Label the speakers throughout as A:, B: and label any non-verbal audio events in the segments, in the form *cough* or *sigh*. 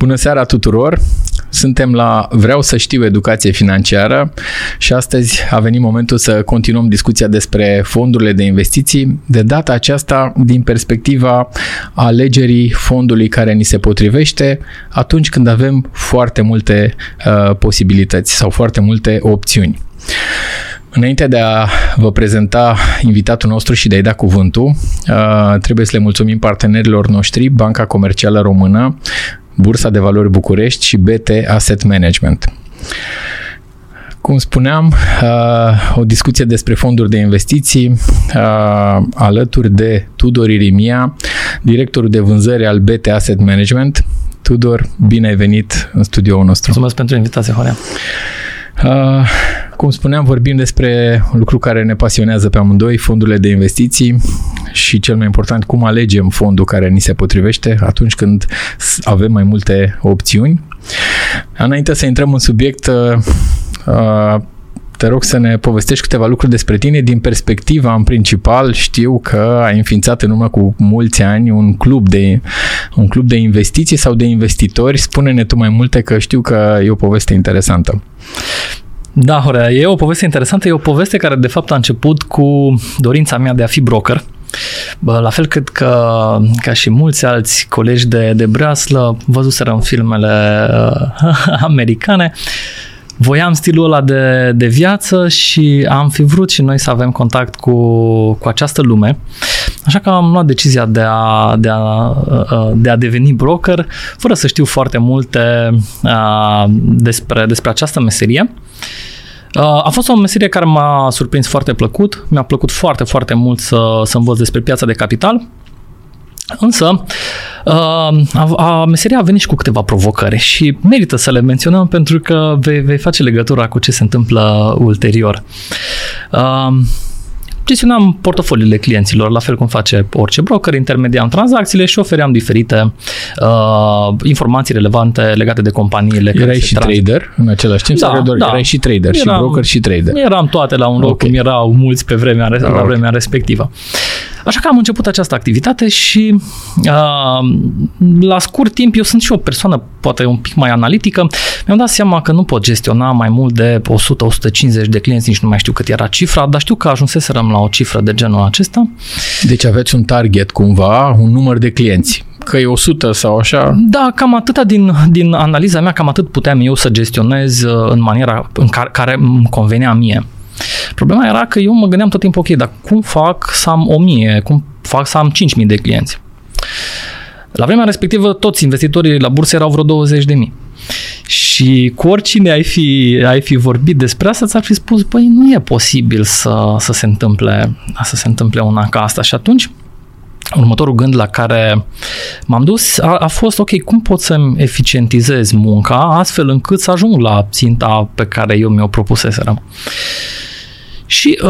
A: Bună seara tuturor! Suntem la Vreau să știu educație financiară și astăzi a venit momentul să continuăm discuția despre fondurile de investiții, de data aceasta din perspectiva alegerii fondului care ni se potrivește atunci când avem foarte multe uh, posibilități sau foarte multe opțiuni. Înainte de a vă prezenta invitatul nostru și de a-i da cuvântul, uh, trebuie să le mulțumim partenerilor noștri, Banca Comercială Română, Bursa de Valori București și BT Asset Management. Cum spuneam, uh, o discuție despre fonduri de investiții uh, alături de Tudor Irimia, directorul de vânzări al BT Asset Management. Tudor, bine ai venit în studioul nostru.
B: Mulțumesc pentru invitație, Horea.
A: Uh, cum spuneam, vorbim despre un lucru care ne pasionează pe amândoi, fondurile de investiții și cel mai important, cum alegem fondul care ni se potrivește atunci când avem mai multe opțiuni. Înainte să intrăm în subiect, uh, uh, te rog să ne povestești câteva lucruri despre tine. Din perspectiva, în principal, știu că ai înființat în urmă cu mulți ani un club de, un club de investiții sau de investitori. Spune-ne tu mai multe că știu că e o poveste interesantă.
B: Da, Horea, e o poveste interesantă, e o poveste care de fapt a început cu dorința mea de a fi broker. Bă, la fel cât că, ca și mulți alți colegi de, de breaslă, văzuseră în filmele uh, *laughs* americane, voiam stilul ăla de, de viață și am fi vrut și noi să avem contact cu, cu această lume. Așa că am luat decizia de a, de, a, uh, de a deveni broker, fără să știu foarte multe uh, despre, despre această meserie. Uh, a fost o meserie care m-a surprins foarte plăcut. Mi-a plăcut foarte, foarte mult să, să învăț despre piața de capital. Însă, uh, a, a, meseria a venit și cu câteva provocări și merită să le menționăm pentru că vei, vei face legătura cu ce se întâmplă ulterior. Uh, gestionam portofoliile clienților, la fel cum face orice broker, intermediam tranzacțiile și ofeream diferite uh, informații relevante legate de companiile.
A: Erai și tranzic. trader în același timp? Da, doar, da. Erai și trader, eram, și broker și trader?
B: Eram toate la un loc, okay. cum erau mulți pe vremea, la okay. vremea respectivă. Așa că am început această activitate și uh, la scurt timp eu sunt și o persoană poate un pic mai analitică. Mi-am dat seama că nu pot gestiona mai mult de 100-150 de clienți, nici nu mai știu cât era cifra, dar știu că ajunseserăm la o cifră de genul acesta.
A: Deci aveți un target cumva, un număr de clienți că e 100 sau așa?
B: Da, cam atâta din, din analiza mea, cam atât puteam eu să gestionez uh, în maniera în care, care îmi convenea mie. Problema era că eu mă gândeam tot timpul, ok, dar cum fac să am 1000, cum fac să am 5000 de clienți? La vremea respectivă, toți investitorii la bursă erau vreo 20 de mii. Și cu oricine ai fi, ai fi vorbit despre asta, ți-ar fi spus, băi, nu e posibil să, să, se întâmple, să se întâmple una ca asta. Și atunci, următorul gând la care m-am dus a, a fost, ok, cum pot să-mi eficientizez munca astfel încât să ajung la ținta pe care eu mi-o propuseserăm. Și uh,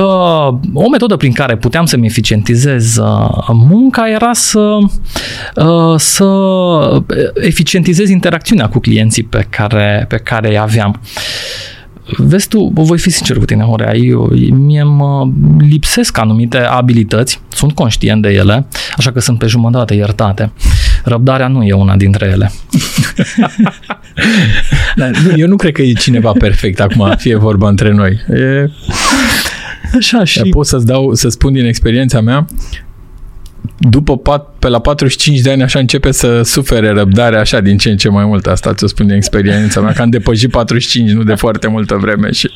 B: o metodă prin care puteam să-mi eficientizez uh, munca era să, uh, să eficientizez interacțiunea cu clienții pe care, pe care îi aveam. Vezi tu, voi fi sincer cu tine, Horea, eu, mie mă lipsesc anumite abilități, sunt conștient de ele, așa că sunt pe jumătate iertate. Răbdarea nu e una dintre ele. *laughs*
A: eu nu cred că e cineva perfect acum, fie vorba între noi. E... Așa și... Pot să-ți dau, să spun din experiența mea, după pat, pe la 45 de ani așa începe să sufere răbdarea așa din ce în ce mai mult. Asta ți-o spun din experiența mea, că am depășit 45 nu de foarte multă vreme și...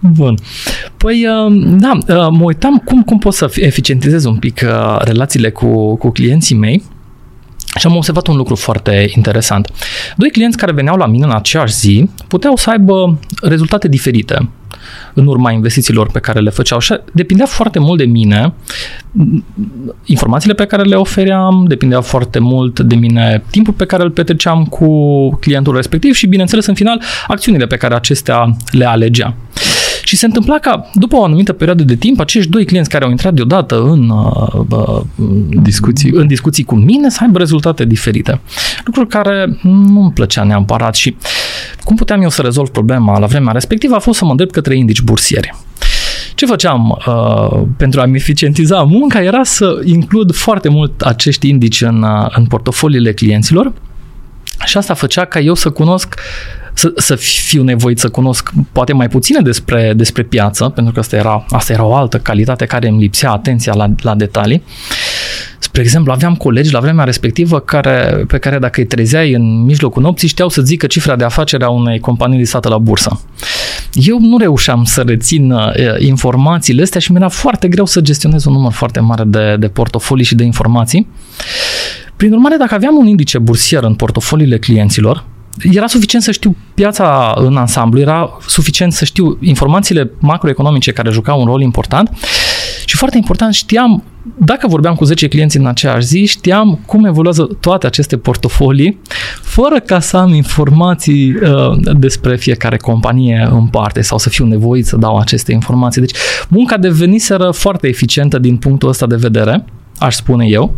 B: Bun. Păi, uh, da, uh, mă uitam cum, cum pot să eficientizez un pic uh, relațiile cu, cu clienții mei și am observat un lucru foarte interesant. Doi clienți care veneau la mine în aceeași zi puteau să aibă rezultate diferite în urma investițiilor pe care le făceau și depindea foarte mult de mine, informațiile pe care le ofeream, depindea foarte mult de mine timpul pe care îl petreceam cu clientul respectiv și, bineînțeles, în final, acțiunile pe care acestea le alegea. Și se întâmpla ca, după o anumită perioadă de timp, acești doi clienți care au intrat deodată în, uh, uh, discuții. în discuții cu mine să aibă rezultate diferite. Lucruri care nu îmi plăcea neapărat și cum puteam eu să rezolv problema la vremea respectivă a fost să mă îndrept către indici bursieri. Ce făceam uh, pentru a-mi eficientiza munca era să includ foarte mult acești indici în, uh, în portofoliile clienților și asta făcea ca eu să cunosc să, să fiu nevoit să cunosc poate mai puține despre, despre piață, pentru că asta era, asta era o altă calitate care îmi lipsea atenția la, la detalii. Spre exemplu, aveam colegi la vremea respectivă care, pe care dacă îi trezeai în mijlocul nopții știau să zică cifra de afacere a unei companii listată la bursă. Eu nu reușeam să rețin uh, informațiile astea și mi-era foarte greu să gestionez un număr foarte mare de, de portofolii și de informații. Prin urmare, dacă aveam un indice bursier în portofoliile clienților, era suficient să știu piața în ansamblu, era suficient să știu informațiile macroeconomice care jucau un rol important și foarte important știam, dacă vorbeam cu 10 clienți în aceeași zi, știam cum evoluează toate aceste portofolii, fără ca să am informații uh, despre fiecare companie în parte sau să fiu nevoit să dau aceste informații. Deci munca deveniseră foarte eficientă din punctul ăsta de vedere aș spune eu.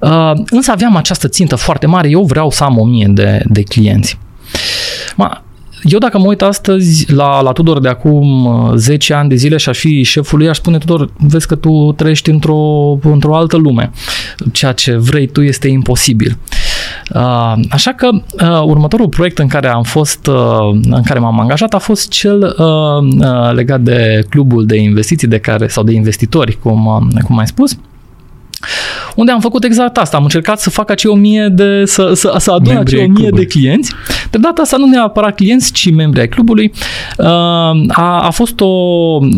B: Uh, însă aveam această țintă foarte mare, eu vreau să am o mie de, de clienți. Ma, eu dacă mă uit astăzi la, la Tudor de acum 10 uh, ani de zile și aș fi șeful lui, aș spune Tudor, vezi că tu trăiești într-o, într-o altă lume. Ceea ce vrei tu este imposibil. Uh, așa că uh, următorul proiect în care am fost, uh, în care m-am angajat a fost cel uh, uh, legat de clubul de investiții de care, sau de investitori, cum, uh, cum ai spus, unde am făcut exact asta. Am încercat să fac acei 1000 de, să, să, să adun acei 1000 de clienți. De data asta nu neapărat clienți, ci membri ai clubului. Uh, a, a fost o,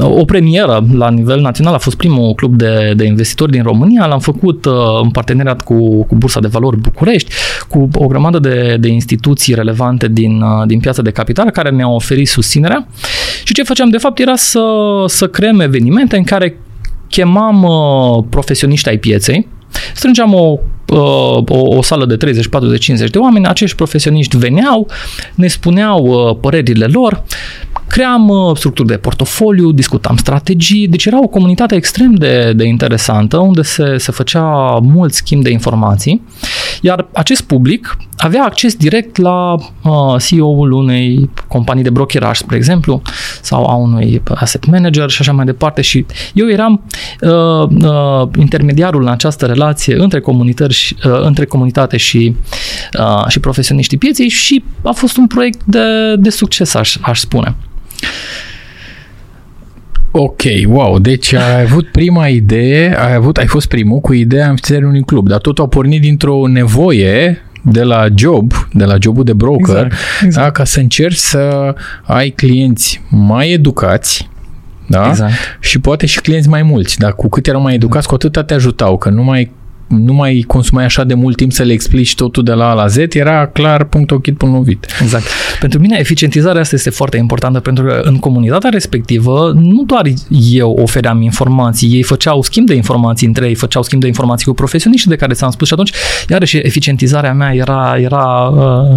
B: o premieră la nivel național, a fost primul club de, de investitori din România. L-am făcut uh, în parteneriat cu, cu Bursa de Valori București, cu o grămadă de, de instituții relevante din, uh, din piața de capital care mi-au oferit susținerea. Și ce făceam de fapt era să, să creăm evenimente în care chemam uh, profesioniști ai pieței, strângeam o, uh, o, o sală de 30, 40, 50 de oameni, acești profesioniști veneau, ne spuneau uh, părerile lor, cream uh, structuri de portofoliu, discutam strategii, deci era o comunitate extrem de, de interesantă unde se, se făcea mult schimb de informații, iar acest public avea acces direct la uh, CEO-ul unei companii de brokeraj, spre exemplu, sau a unui asset manager și așa mai departe și eu eram uh, uh, intermediarul în această relație între, comunități, uh, între comunitate și, uh, și profesioniștii pieței și a fost un proiect de, de succes, aș, aș spune.
A: Ok, wow, deci ai avut prima idee, ai, avut, ai fost primul cu ideea înființării unui club, dar tot a pornit dintr-o nevoie de la job, de la jobul de broker, exact, exact. Da, ca să încerci să ai clienți mai educați, da? Exact. Și poate și clienți mai mulți, dar cu cât erau mai educați, cu atât te ajutau, că nu mai nu mai consumai așa de mult timp să le explici totul de la A la Z, era clar punct ochit punct lovit.
B: Exact. Pentru mine eficientizarea asta este foarte importantă pentru că în comunitatea respectivă nu doar eu ofeream informații, ei făceau schimb de informații între ei, făceau schimb de informații cu profesioniști de care ți-am spus și atunci iarăși eficientizarea mea era... era
A: uh,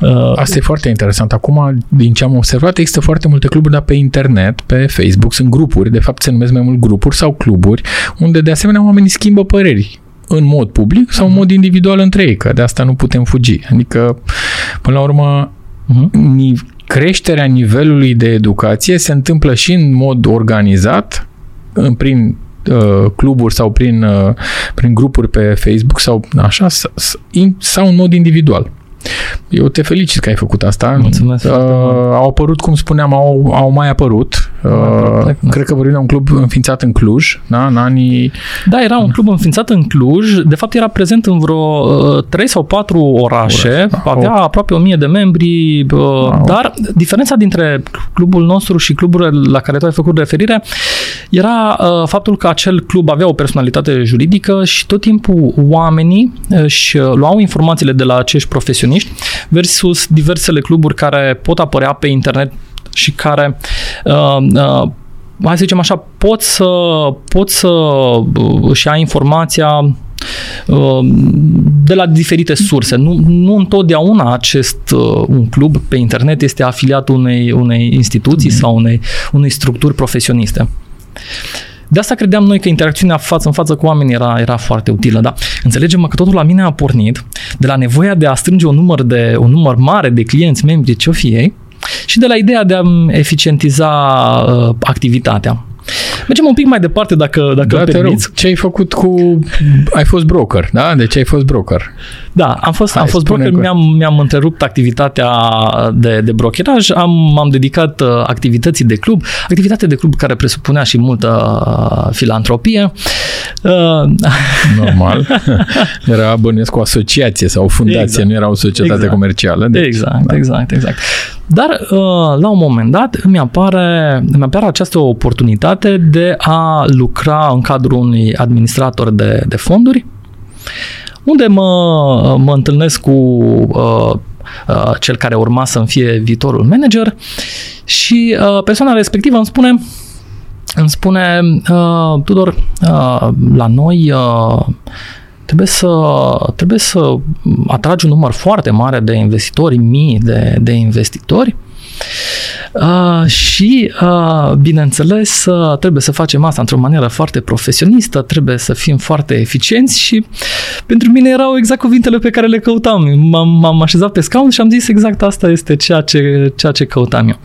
A: uh, asta e foarte interesant. Acum, din ce am observat, există foarte multe cluburi, dar pe internet, pe Facebook, sunt grupuri, de fapt se numesc mai mult grupuri sau cluburi, unde de asemenea oamenii schimbă păreri în mod public sau în mod individual între ei, că de asta nu putem fugi. Adică, până la urmă, uh-huh. creșterea nivelului de educație se întâmplă și în mod organizat, prin uh, cluburi sau prin, uh, prin grupuri pe Facebook sau așa, sau în mod individual. Eu te felicit că ai făcut asta.
B: Mulțumesc. Uh,
A: au apărut, cum spuneam, au, au mai apărut. Uh, cred că vorbim de un club înființat în Cluj, da, în anii...
B: Da, era un club înființat în Cluj. De fapt, era prezent în vreo uh, 3 sau 4 orașe. Avea oh. aproape 1000 de membri. Uh, wow. Dar diferența dintre clubul nostru și cluburile la care tu ai făcut referire era uh, faptul că acel club avea o personalitate juridică și tot timpul oamenii își luau informațiile de la acești profesioniști versus diversele cluburi care pot apărea pe internet și care uh, uh, hai să zicem așa, pot să, pot să uh, își ia informația uh, de la diferite surse. Nu, nu întotdeauna acest uh, un club pe internet este afiliat unei, unei instituții mm. sau unei, unei structuri profesioniste. De asta credeam noi că interacțiunea față în față cu oamenii era, era foarte utilă, da. Înțelegem că totul la mine a pornit de la nevoia de a strânge un număr, de, un număr mare de clienți, membri, ce-o fi ei, și de la ideea de a eficientiza uh, activitatea. Mergem un pic mai departe dacă, dacă da, permiți.
A: Ce ai făcut cu... Ai fost broker, da? Deci ai fost broker.
B: Da, am fost, Hai, am fost broker, mi-am, mi-am întrerupt activitatea de, de brokeraj, am, m-am dedicat uh, activității de club, activitate de club care presupunea și multă uh, filantropie. Uh, *laughs*
A: Normal. Era bănuiesc o asociație sau o fundație, exact. nu era o societate exact. comercială.
B: Deci, exact, da. exact, exact. Dar la un moment dat îmi apare, îmi apare această oportunitate de a lucra în cadrul unui administrator de, de fonduri unde mă, mă întâlnesc cu uh, uh, cel care urma să-mi fie viitorul manager și uh, persoana respectivă îmi spune îmi spune uh, Tudor, uh, la noi uh, trebuie să, trebuie să atragi un număr foarte mare de investitori, mii de, de investitori Uh, și, uh, bineînțeles, uh, trebuie să facem asta într-o manieră foarte profesionistă, trebuie să fim foarte eficienți și pentru mine erau exact cuvintele pe care le căutam. M-am, m-am așezat pe scaun și am zis exact asta este ceea ce, ceea ce căutam eu.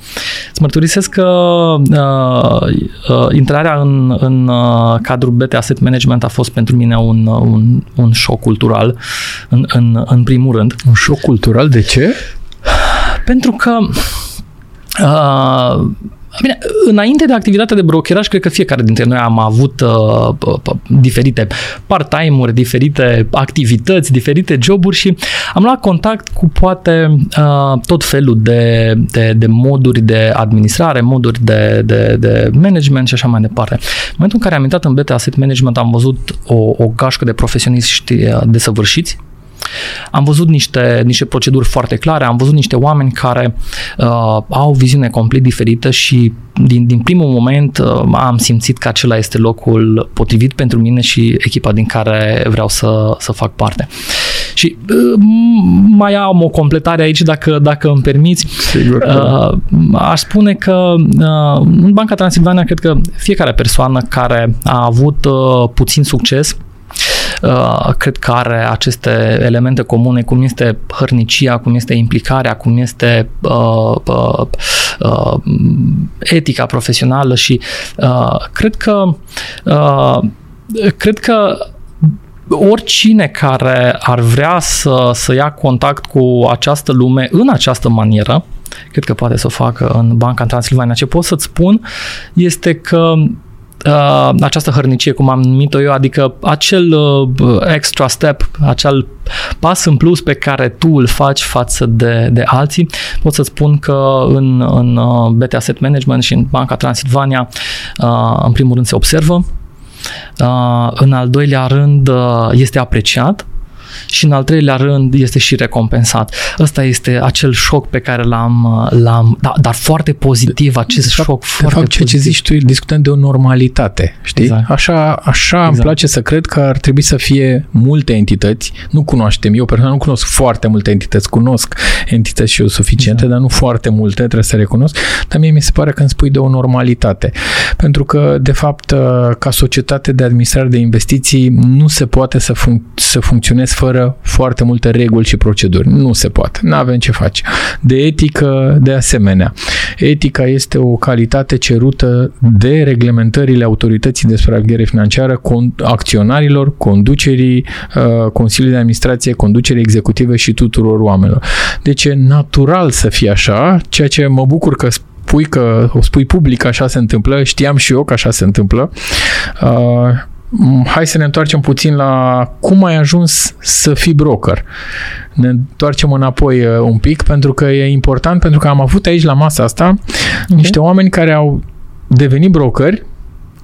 B: Îți mărturisesc că uh, uh, intrarea în, în uh, cadrul BT Asset Management a fost pentru mine un, un, un șoc cultural, în, în, în primul rând.
A: Un șoc cultural? De ce?
B: Pentru că Uh, Bine, înainte de activitatea de brokeraj, cred că fiecare dintre noi am avut uh, diferite part-time-uri, diferite activități, diferite joburi și am luat contact cu poate uh, tot felul de, de, de moduri de administrare, moduri de, de, de management și așa mai departe. În momentul în care am intrat în BT Asset Management am văzut o, o gașcă de profesioniști uh, desăvârșiți am văzut niște, niște proceduri foarte clare, am văzut niște oameni care uh, au o viziune complet diferită și din, din primul moment uh, am simțit că acela este locul potrivit pentru mine și echipa din care vreau să, să fac parte. Și uh, mai am o completare aici, dacă, dacă îmi permiți.
A: Sigur. Uh,
B: aș spune că uh, în Banca Transilvania cred că fiecare persoană care a avut uh, puțin succes Uh, cred că are aceste elemente comune, cum este hărnicia, cum este implicarea, cum este uh, uh, uh, etica profesională și uh, cred că uh, cred că oricine care ar vrea să, să ia contact cu această lume în această manieră, cred că poate să o facă în Banca Transilvania. Ce pot să-ți spun este că uh, această hărnicie, cum am numit-o eu, adică acel uh, extra step, acel pas în plus pe care tu îl faci față de, de alții, pot să spun că în, în uh, BT Asset Management și în Banca Transilvania, uh, în primul rând se observă, uh, în al doilea rând uh, este apreciat și în al treilea rând este și recompensat. Ăsta este acel șoc pe care l-am, l-am da, dar foarte pozitiv, acest de șoc fapt, foarte de fapt,
A: ceea ce zici tu, discutăm de o normalitate, știi? Exact. Așa, așa exact. îmi place să cred că ar trebui să fie multe entități, nu cunoaștem, eu personal nu cunosc foarte multe entități, cunosc entități și eu suficiente, exact. dar nu foarte multe, trebuie să recunosc, dar mie mi se pare că îmi spui de o normalitate. Pentru că, de fapt, ca societate de administrare de investiții, nu se poate să, func- să funcționezi fără foarte multe reguli și proceduri. Nu se poate. Nu avem ce face. De etică, de asemenea. Etica este o calitate cerută de reglementările autorității de supraveghere financiară, con- acționarilor, conducerii uh, Consiliului de Administrație, conducerii executive și tuturor oamenilor. Deci e natural să fie așa, ceea ce mă bucur că spui că o spui public, așa se întâmplă, știam și eu că așa se întâmplă. Uh, Mm, hai să ne întoarcem puțin la cum ai ajuns să fii broker. Ne întoarcem înapoi uh, un pic pentru că e important, pentru că am avut aici la masa asta okay. niște oameni care au devenit brokeri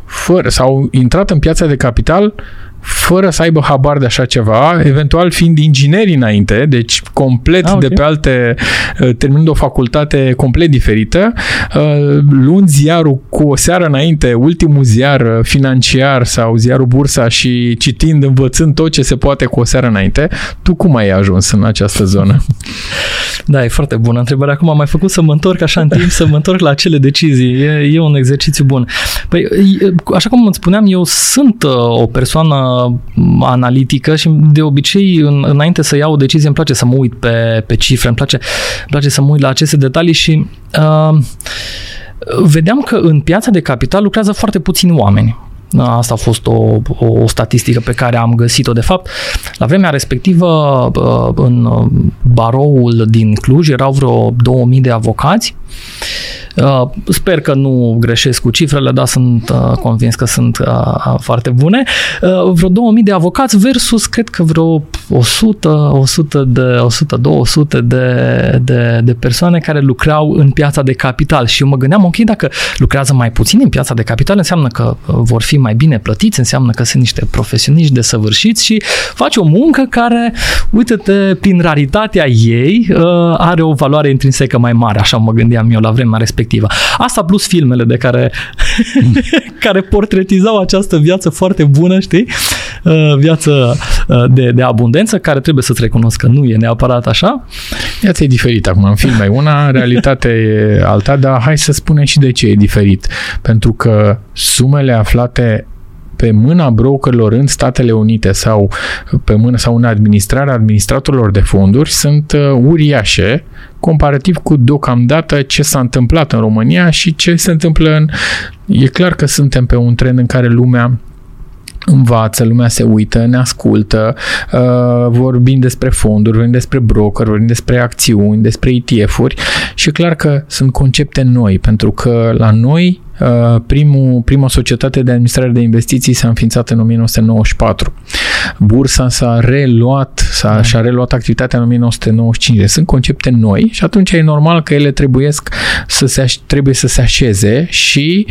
A: fără, sau intrat în piața de capital fără să aibă habar de așa ceva, eventual fiind ingineri înainte, deci complet ah, okay. de pe alte, uh, terminând o facultate complet diferită, uh, luând ziarul cu o seară înainte, ultimul ziar uh, financiar sau ziarul bursa și citind, învățând tot ce se poate cu o seară înainte, tu cum ai ajuns în această zonă?
B: Da, e foarte bună întrebare. Acum am mai făcut să mă întorc așa în timp, să mă întorc la acele decizii. E, e un exercițiu bun. Păi, așa cum îți spuneam, eu sunt o persoană analitică și de obicei în, înainte să iau o decizie îmi place să mă uit pe, pe cifre, îmi place, îmi place să mă uit la aceste detalii și uh, vedeam că în piața de capital lucrează foarte puțini oameni. Asta a fost o, o, o statistică pe care am găsit-o. De fapt, la vremea respectivă, în baroul din Cluj erau vreo 2000 de avocați Uh, sper că nu greșesc cu cifrele, dar sunt uh, convins că sunt uh, foarte bune. Vreo 2000 de avocați versus cred că vreo 100, 100 de 100, 200 de, de, de persoane care lucrau în piața de capital și eu mă gândeam, ok, dacă lucrează mai puțin în piața de capital, înseamnă că vor fi mai bine plătiți, înseamnă că sunt niște profesioniști desăvârșiți și faci o muncă care, uite-te, prin raritatea ei, are o valoare intrinsecă mai mare, așa mă gândeam eu la vremea respectivă respectivă. Asta plus filmele de care, *laughs* care portretizau această viață foarte bună, știi? Uh, viață uh, de, de abundență, care trebuie să-ți recunosc că nu e neapărat așa.
A: Viața e diferită acum. În film e una, realitatea e alta, dar hai să spunem și de ce e diferit. Pentru că sumele aflate pe mâna brokerilor în Statele Unite sau pe mână sau în administrarea administratorilor de fonduri sunt uh, uriașe comparativ cu deocamdată ce s-a întâmplat în România și ce se întâmplă în... E clar că suntem pe un trend în care lumea învață, lumea se uită, ne ascultă, uh, vorbim despre fonduri, vorbim despre broker, vorbim despre acțiuni, despre ETF-uri și e clar că sunt concepte noi, pentru că la noi uh, primul, prima societate de administrare de investiții s-a înființat în 1994. Bursa s-a reluat, s-a, da. și-a reluat activitatea în 1995. Sunt concepte noi și atunci e normal că ele trebuiesc să se, trebuie să se așeze și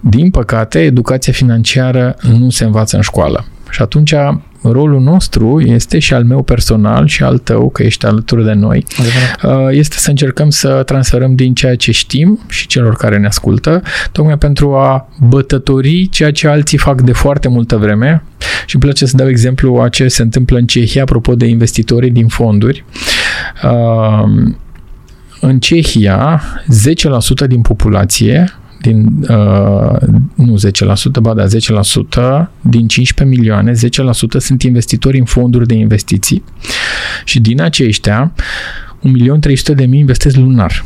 A: din păcate, educația financiară nu se învață în școală. Și atunci rolul nostru este și al meu personal și al tău, că ești alături de noi, Adevărat. Uh, este să încercăm să transferăm din ceea ce știm și celor care ne ascultă, tocmai pentru a bătători ceea ce alții fac de foarte multă vreme. Și îmi place să dau exemplu a ce se întâmplă în Cehia, apropo de investitorii din fonduri. Uh, în Cehia, 10% din populație din, uh, nu 10%, ba da, 10%, din 15 milioane, 10% sunt investitori în fonduri de investiții și din aceștia, 1.300.000 investesc lunar.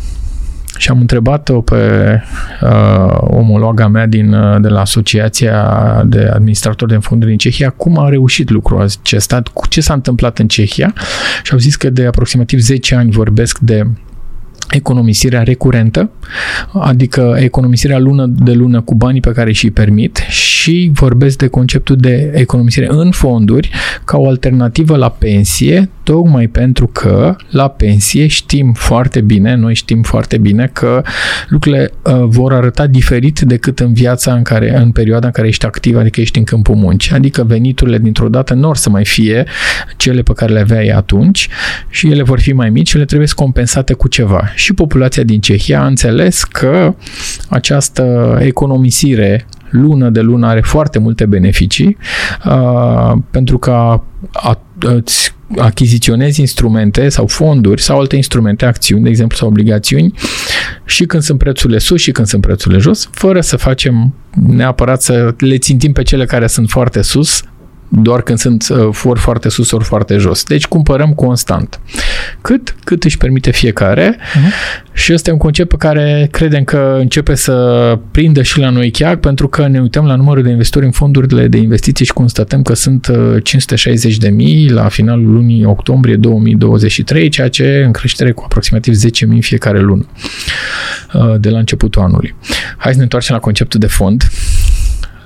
A: Și am întrebat-o pe uh, omologa mea din, uh, de la Asociația de Administratori de Fonduri din Cehia cum a reușit lucrul acesta, cu ce s-a întâmplat în Cehia și au zis că de aproximativ 10 ani vorbesc de economisirea recurentă, adică economisirea lună de lună cu banii pe care și-i permit și vorbesc de conceptul de economisire în fonduri ca o alternativă la pensie, tocmai pentru că la pensie știm foarte bine, noi știm foarte bine că lucrurile uh, vor arăta diferit decât în viața în care, în perioada în care ești activ, adică ești în câmpul muncii, adică veniturile dintr-o dată nu or să mai fie cele pe care le aveai atunci și ele vor fi mai mici și le trebuie compensate cu ceva. Și populația din Cehia a înțeles că această economisire lună de lună are foarte multe beneficii uh, pentru că a, a, îți achiziționezi instrumente sau fonduri sau alte instrumente, acțiuni, de exemplu, sau obligațiuni și când sunt prețurile sus și când sunt prețurile jos, fără să facem neapărat să le țintim pe cele care sunt foarte sus, doar când sunt uh, ori foarte sus, ori foarte jos. Deci cumpărăm constant. Cât? Cât își permite fiecare uh-huh. și ăsta e un concept pe care credem că începe să prindă și la noi chiar pentru că ne uităm la numărul de investitori în fondurile de investiții și constatăm că sunt 560 uh, de mii la finalul lunii octombrie 2023, ceea ce e în creștere cu aproximativ 10 mii fiecare lună uh, de la începutul anului. Hai să ne întoarcem la conceptul de fond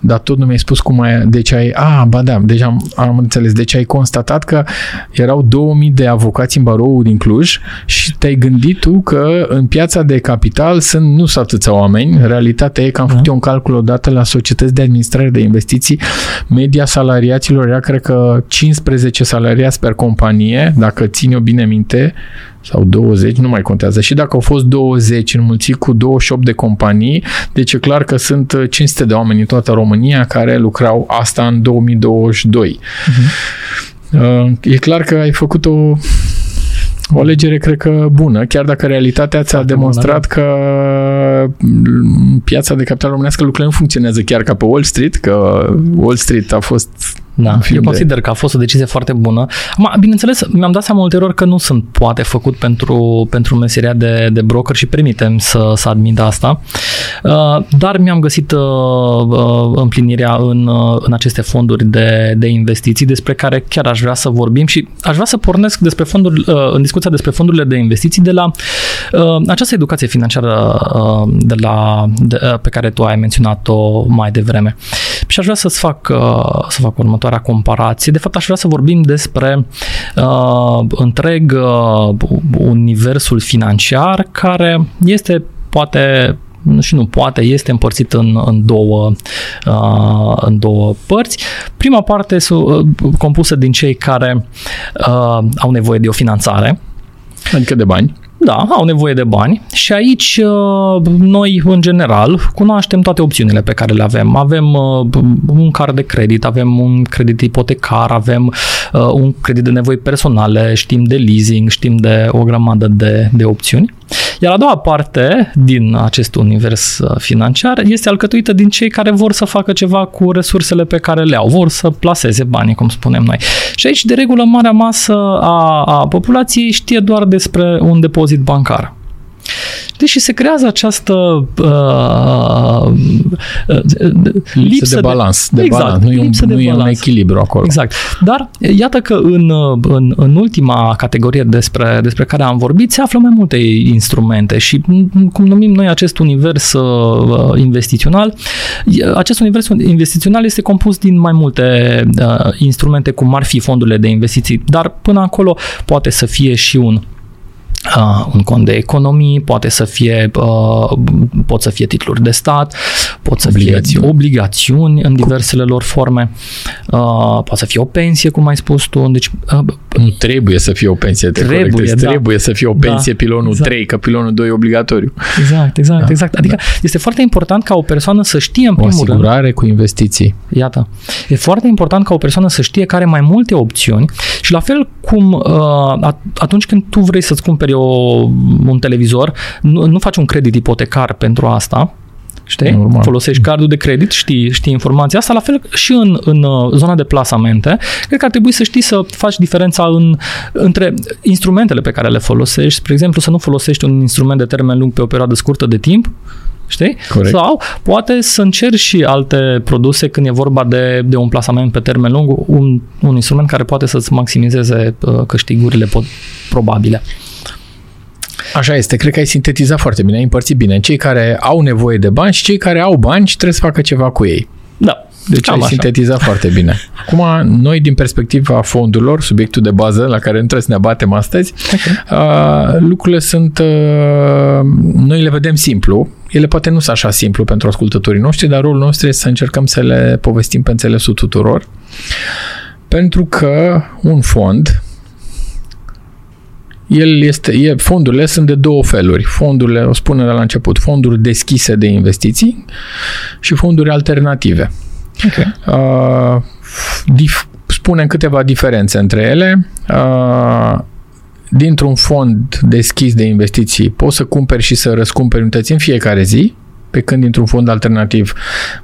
A: dar tot nu mi-ai spus cum ai, deci ai, a, ba da, deci am, am înțeles, deci ai constatat că erau 2000 de avocați în barou din Cluj și te-ai gândit tu că în piața de capital sunt nu sunt atâția oameni, realitatea e că am da. făcut eu un calcul odată la societăți de administrare de investiții, media salariaților era cred că 15 salariați per companie, dacă țin eu bine minte, sau 20, nu mai contează. Și dacă au fost 20 înmulțit cu 28 de companii, deci e clar că sunt 500 de oameni în toată România care lucrau asta în 2022. Uh-huh. E clar că ai făcut o o alegere, cred că, bună, chiar dacă realitatea ți-a Foarte demonstrat bună, da. că piața de capital românească lucrurile nu funcționează chiar ca pe Wall Street, că Wall Street a fost
B: Da, eu consider de... că a fost o decizie foarte bună. Acum, bineînțeles, mi-am dat seama ulterior că nu sunt poate făcut pentru, pentru meseria de, de broker și permitem să, să admit asta. Uh, dar mi-am găsit uh, uh, împlinirea în, în aceste fonduri de, de investiții despre care chiar aș vrea să vorbim și aș vrea să pornesc despre fonduri, în discuția despre fondurile de investiții de la această educație financiară de la, de, pe care tu ai menționat-o mai devreme. Și aș vrea să-ți fac, să fac următoarea comparație. De fapt, aș vrea să vorbim despre uh, întreg uh, universul financiar care este poate și nu poate, este împărțit în, în, două, uh, în două părți. Prima parte este uh, compusă din cei care uh, au nevoie de o finanțare.
A: Adică de bani.
B: Da, au nevoie de bani și aici uh, noi, în general, cunoaștem toate opțiunile pe care le avem. Avem uh, un card de credit, avem un credit ipotecar, avem uh, un credit de nevoi personale, știm de leasing, știm de o grămadă de, de opțiuni. Iar a doua parte din acest univers uh, financiar este alcătuită din cei care vor să facă ceva cu resursele pe care le au, vor să plaseze banii, cum spunem noi. Și aici, de regulă, marea masă a, a populației știe doar despre un depozit bancar. Deci se creează această uh,
A: uh, lipsă de balans. De, de exact, balans. Nu, e un, nu e un echilibru acolo.
B: Exact. Dar iată că în, în, în ultima categorie despre, despre care am vorbit se află mai multe instrumente și cum numim noi acest univers uh, investițional, acest univers investițional este compus din mai multe uh, instrumente cum ar fi fondurile de investiții, dar până acolo poate să fie și un Uh, un cont de economii, poate să fie, uh, pot să fie titluri de stat, pot să obligațiuni. fie obligațiuni în diversele lor forme, uh, poate să fie o pensie, cum ai spus tu. Deci, uh,
A: nu trebuie să fie o pensie, te trebuie, da. trebuie să fie o da. pensie da, pilonul exact. 3, că pilonul 2 e obligatoriu.
B: Exact, exact, da, exact. Adică da. este foarte important ca o persoană să știe în primul
A: rând. O asigurare
B: rând,
A: cu investiții.
B: Iată. E foarte important ca o persoană să știe că are mai multe opțiuni și la fel cum uh, atunci când tu vrei să-ți cumperi cumperi o, un televizor, nu, nu faci un credit ipotecar pentru asta, știi? Normal. Folosești cardul de credit, știi, știi informația asta, la fel și în, în uh, zona de plasamente. Cred că ar trebui să știi să faci diferența în, între instrumentele pe care le folosești. Spre exemplu, să nu folosești un instrument de termen lung pe o perioadă scurtă de timp, știi? Corect. Sau poate să încerci și alte produse când e vorba de, de un plasament pe termen lung, un, un instrument care poate să-ți maximizeze uh, câștigurile pot, probabile.
A: Așa este, cred că ai sintetizat foarte bine, ai împărțit bine. Cei care au nevoie de bani și cei care au bani și trebuie să facă ceva cu ei.
B: Da.
A: Deci Cam ai așa. sintetizat foarte bine. Acum, noi, din perspectiva fondurilor, subiectul de bază la care nu trebuie să ne abatem astăzi, okay. uh, lucrurile sunt, uh, noi le vedem simplu, ele poate nu sunt așa simplu pentru ascultătorii noștri, dar rolul nostru este să încercăm să le povestim pe înțelesul tuturor, pentru că un fond, el este, e, fondurile sunt de două feluri. Fondurile, o spune de la început, fonduri deschise de investiții și fonduri alternative. Okay. Uh, dif, spunem câteva diferențe între ele. Uh, dintr-un fond deschis de investiții poți să cumperi și să răscumperi unități în fiecare zi, pe când dintr-un fond alternativ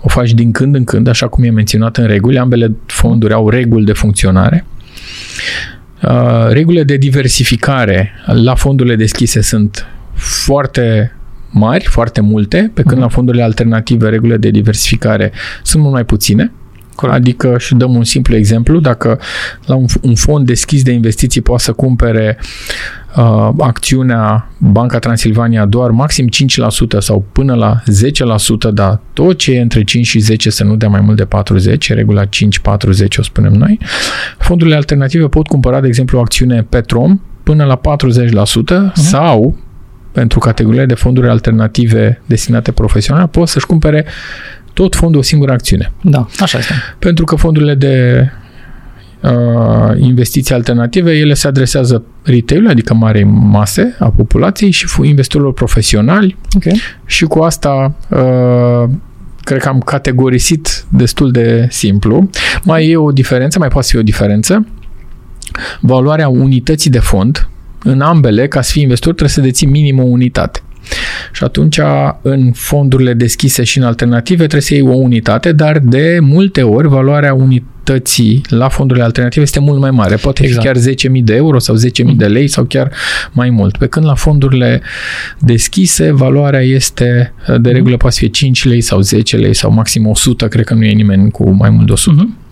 A: o faci din când în când, așa cum e menționat în reguli. Ambele fonduri au reguli de funcționare. Uh, regulile de diversificare la fondurile deschise sunt foarte mari, foarte multe, pe când uh-huh. la fondurile alternative regulile de diversificare sunt mult mai puține. Corect. Adică, și dăm un simplu exemplu, dacă la un, un fond deschis de investiții poate să cumpere uh, acțiunea Banca Transilvania doar maxim 5% sau până la 10%, dar tot ce e între 5 și 10 să nu dea mai mult de 40, regula 5-40 o spunem noi, fondurile alternative pot cumpăra, de exemplu, o acțiune Petrom până la 40% uh-huh. sau pentru categoriile de fonduri alternative destinate profesionale, pot să-și cumpere tot fondul o singură acțiune.
B: Da, așa este.
A: Pentru că fondurile de uh, investiții alternative, ele se adresează retail adică mare mase a populației și investitorilor profesionali okay. și cu asta uh, cred că am categorisit destul de simplu. Mai e o diferență, mai poate fi o diferență. Valoarea unității de fond, în ambele, ca să fii investitor, trebuie să deții minim o unitate. Și atunci în fondurile deschise și în alternative trebuie să iei o unitate, dar de multe ori valoarea unității la fondurile alternative este mult mai mare. Poate exact. fi chiar 10.000 de euro sau 10.000 mm. de lei sau chiar mai mult. Pe când la fondurile deschise, valoarea este, de regulă, mm. poate fi 5 lei sau 10 lei sau maxim 100, cred că nu e nimeni cu mai mult de 100. Mm-hmm.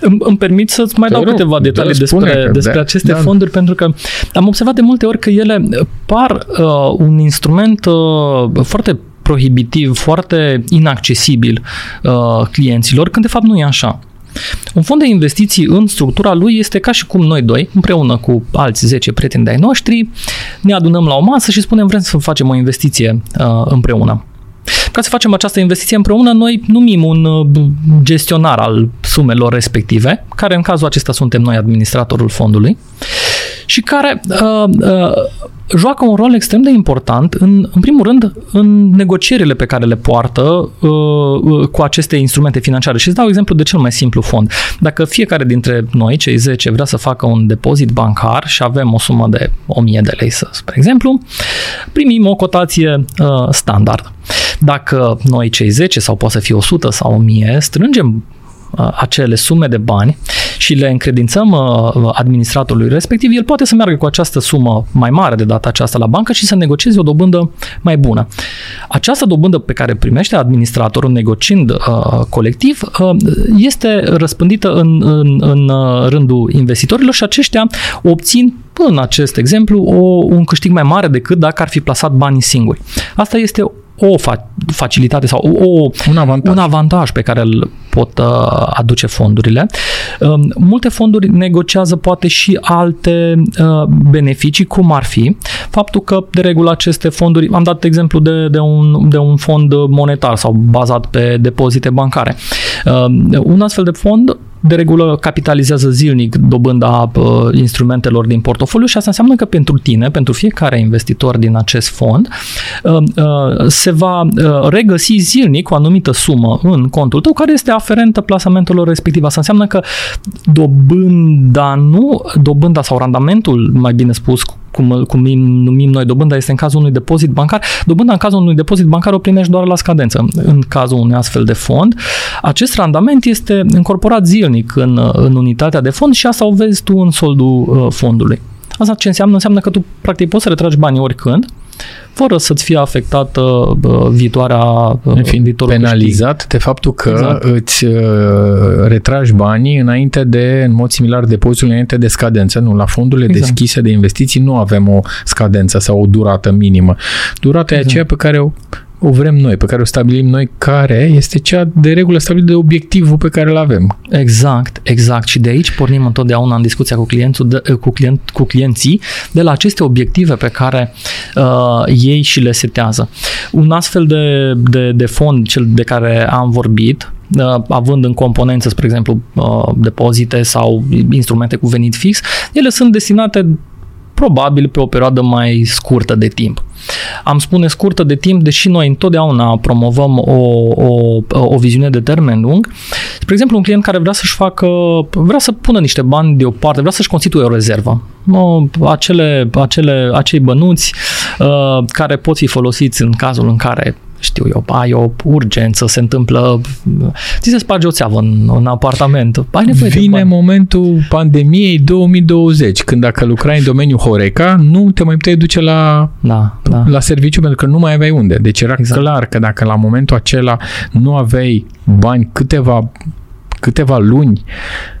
B: Îmi, îmi permit să-ți mai dau rog, câteva detalii despre, despre da, aceste da. fonduri, pentru că am observat de multe ori că ele par uh, un instrument uh, foarte prohibitiv, foarte inaccesibil uh, clienților, când de fapt nu e așa. Un fond de investiții în structura lui este ca și cum noi doi, împreună cu alți 10 prieteni de-ai noștri, ne adunăm la o masă și spunem vrem să facem o investiție uh, împreună. Ca să facem această investiție împreună, noi numim un uh, gestionar al sumelor respective, care în cazul acesta suntem noi administratorul fondului, și care uh, uh, joacă un rol extrem de important, în, în primul rând, în negocierile pe care le poartă uh, uh, cu aceste instrumente financiare. Și îți dau exemplu de cel mai simplu fond. Dacă fiecare dintre noi, cei 10, vrea să facă un depozit bancar și avem o sumă de 1000 de lei, să, spre exemplu, primim o cotație uh, standard. Dacă noi, cei 10, sau poate să fie 100 sau 1000, strângem Uh, acele sume de bani și le încredințăm uh, administratorului respectiv, el poate să meargă cu această sumă mai mare de data aceasta la bancă și să negocieze o dobândă mai bună. Această dobândă pe care primește administratorul negociind uh, colectiv uh, este răspândită în, în, în uh, rândul investitorilor și aceștia obțin în acest exemplu o, un câștig mai mare decât dacă ar fi plasat banii singuri. Asta este o fa- facilitate sau o,
A: un, avantaj.
B: un avantaj pe care îl pot uh, aduce fondurile. Uh, multe fonduri negociază poate și alte uh, beneficii, cum ar fi faptul că, de regulă, aceste fonduri, am dat exemplu de, de, un, de un fond monetar sau bazat pe depozite bancare. Uh, un astfel de fond de regulă capitalizează zilnic dobânda uh, instrumentelor din portofoliu și asta înseamnă că pentru tine, pentru fiecare investitor din acest fond, uh, uh, se va uh, regăsi zilnic o anumită sumă în contul tău care este aferentă plasamentelor respective. Asta înseamnă că dobânda nu, dobânda sau randamentul, mai bine spus, cum, cum numim noi dobânda, este în cazul unui depozit bancar. Dobânda în cazul unui depozit bancar o primești doar la scadență. În cazul unui astfel de fond, acest randament este incorporat zilnic în, în unitatea de fond și asta o vezi tu în soldul uh, fondului. Asta ce înseamnă? Înseamnă că tu practic poți să retragi banii oricând, fără să-ți fie afectată uh, viitoarea
A: uh, Fiind penalizat câștig. de faptul că exact. îți uh, retragi banii înainte de, în mod similar, depozitul înainte de scadență. Nu, la fondurile exact. deschise de investiții nu avem o scadență sau o durată minimă. Durata exact. e aceea pe care o o vrem noi, pe care o stabilim noi, care este cea de regulă stabilită de obiectivul pe care îl avem.
B: Exact, exact. Și de aici pornim întotdeauna în discuția cu, clientul de, cu, client, cu clienții de la aceste obiective pe care uh, ei și le setează. Un astfel de, de, de fond, cel de care am vorbit, uh, având în componență, spre exemplu, uh, depozite sau instrumente cu venit fix, ele sunt destinate probabil pe o perioadă mai scurtă de timp. Am spune scurtă de timp, deși noi întotdeauna promovăm o, o, o viziune de termen lung. Spre exemplu, un client care vrea să-și facă, vrea să pună niște bani deoparte, vrea să-și constituie o rezervă. Acele, acele, acei bănuți uh, care pot fi folosiți în cazul în care știu eu, ai o urgență, se întâmplă, ți se sparge o țeavă în, în apartament. Ai
A: nevoie Vine de momentul pandemiei 2020, când dacă lucrai în domeniul Horeca, nu te mai puteai duce la, da, da. la serviciu pentru că nu mai aveai unde. Deci era exact. clar că dacă la momentul acela nu aveai bani câteva câteva luni Uh,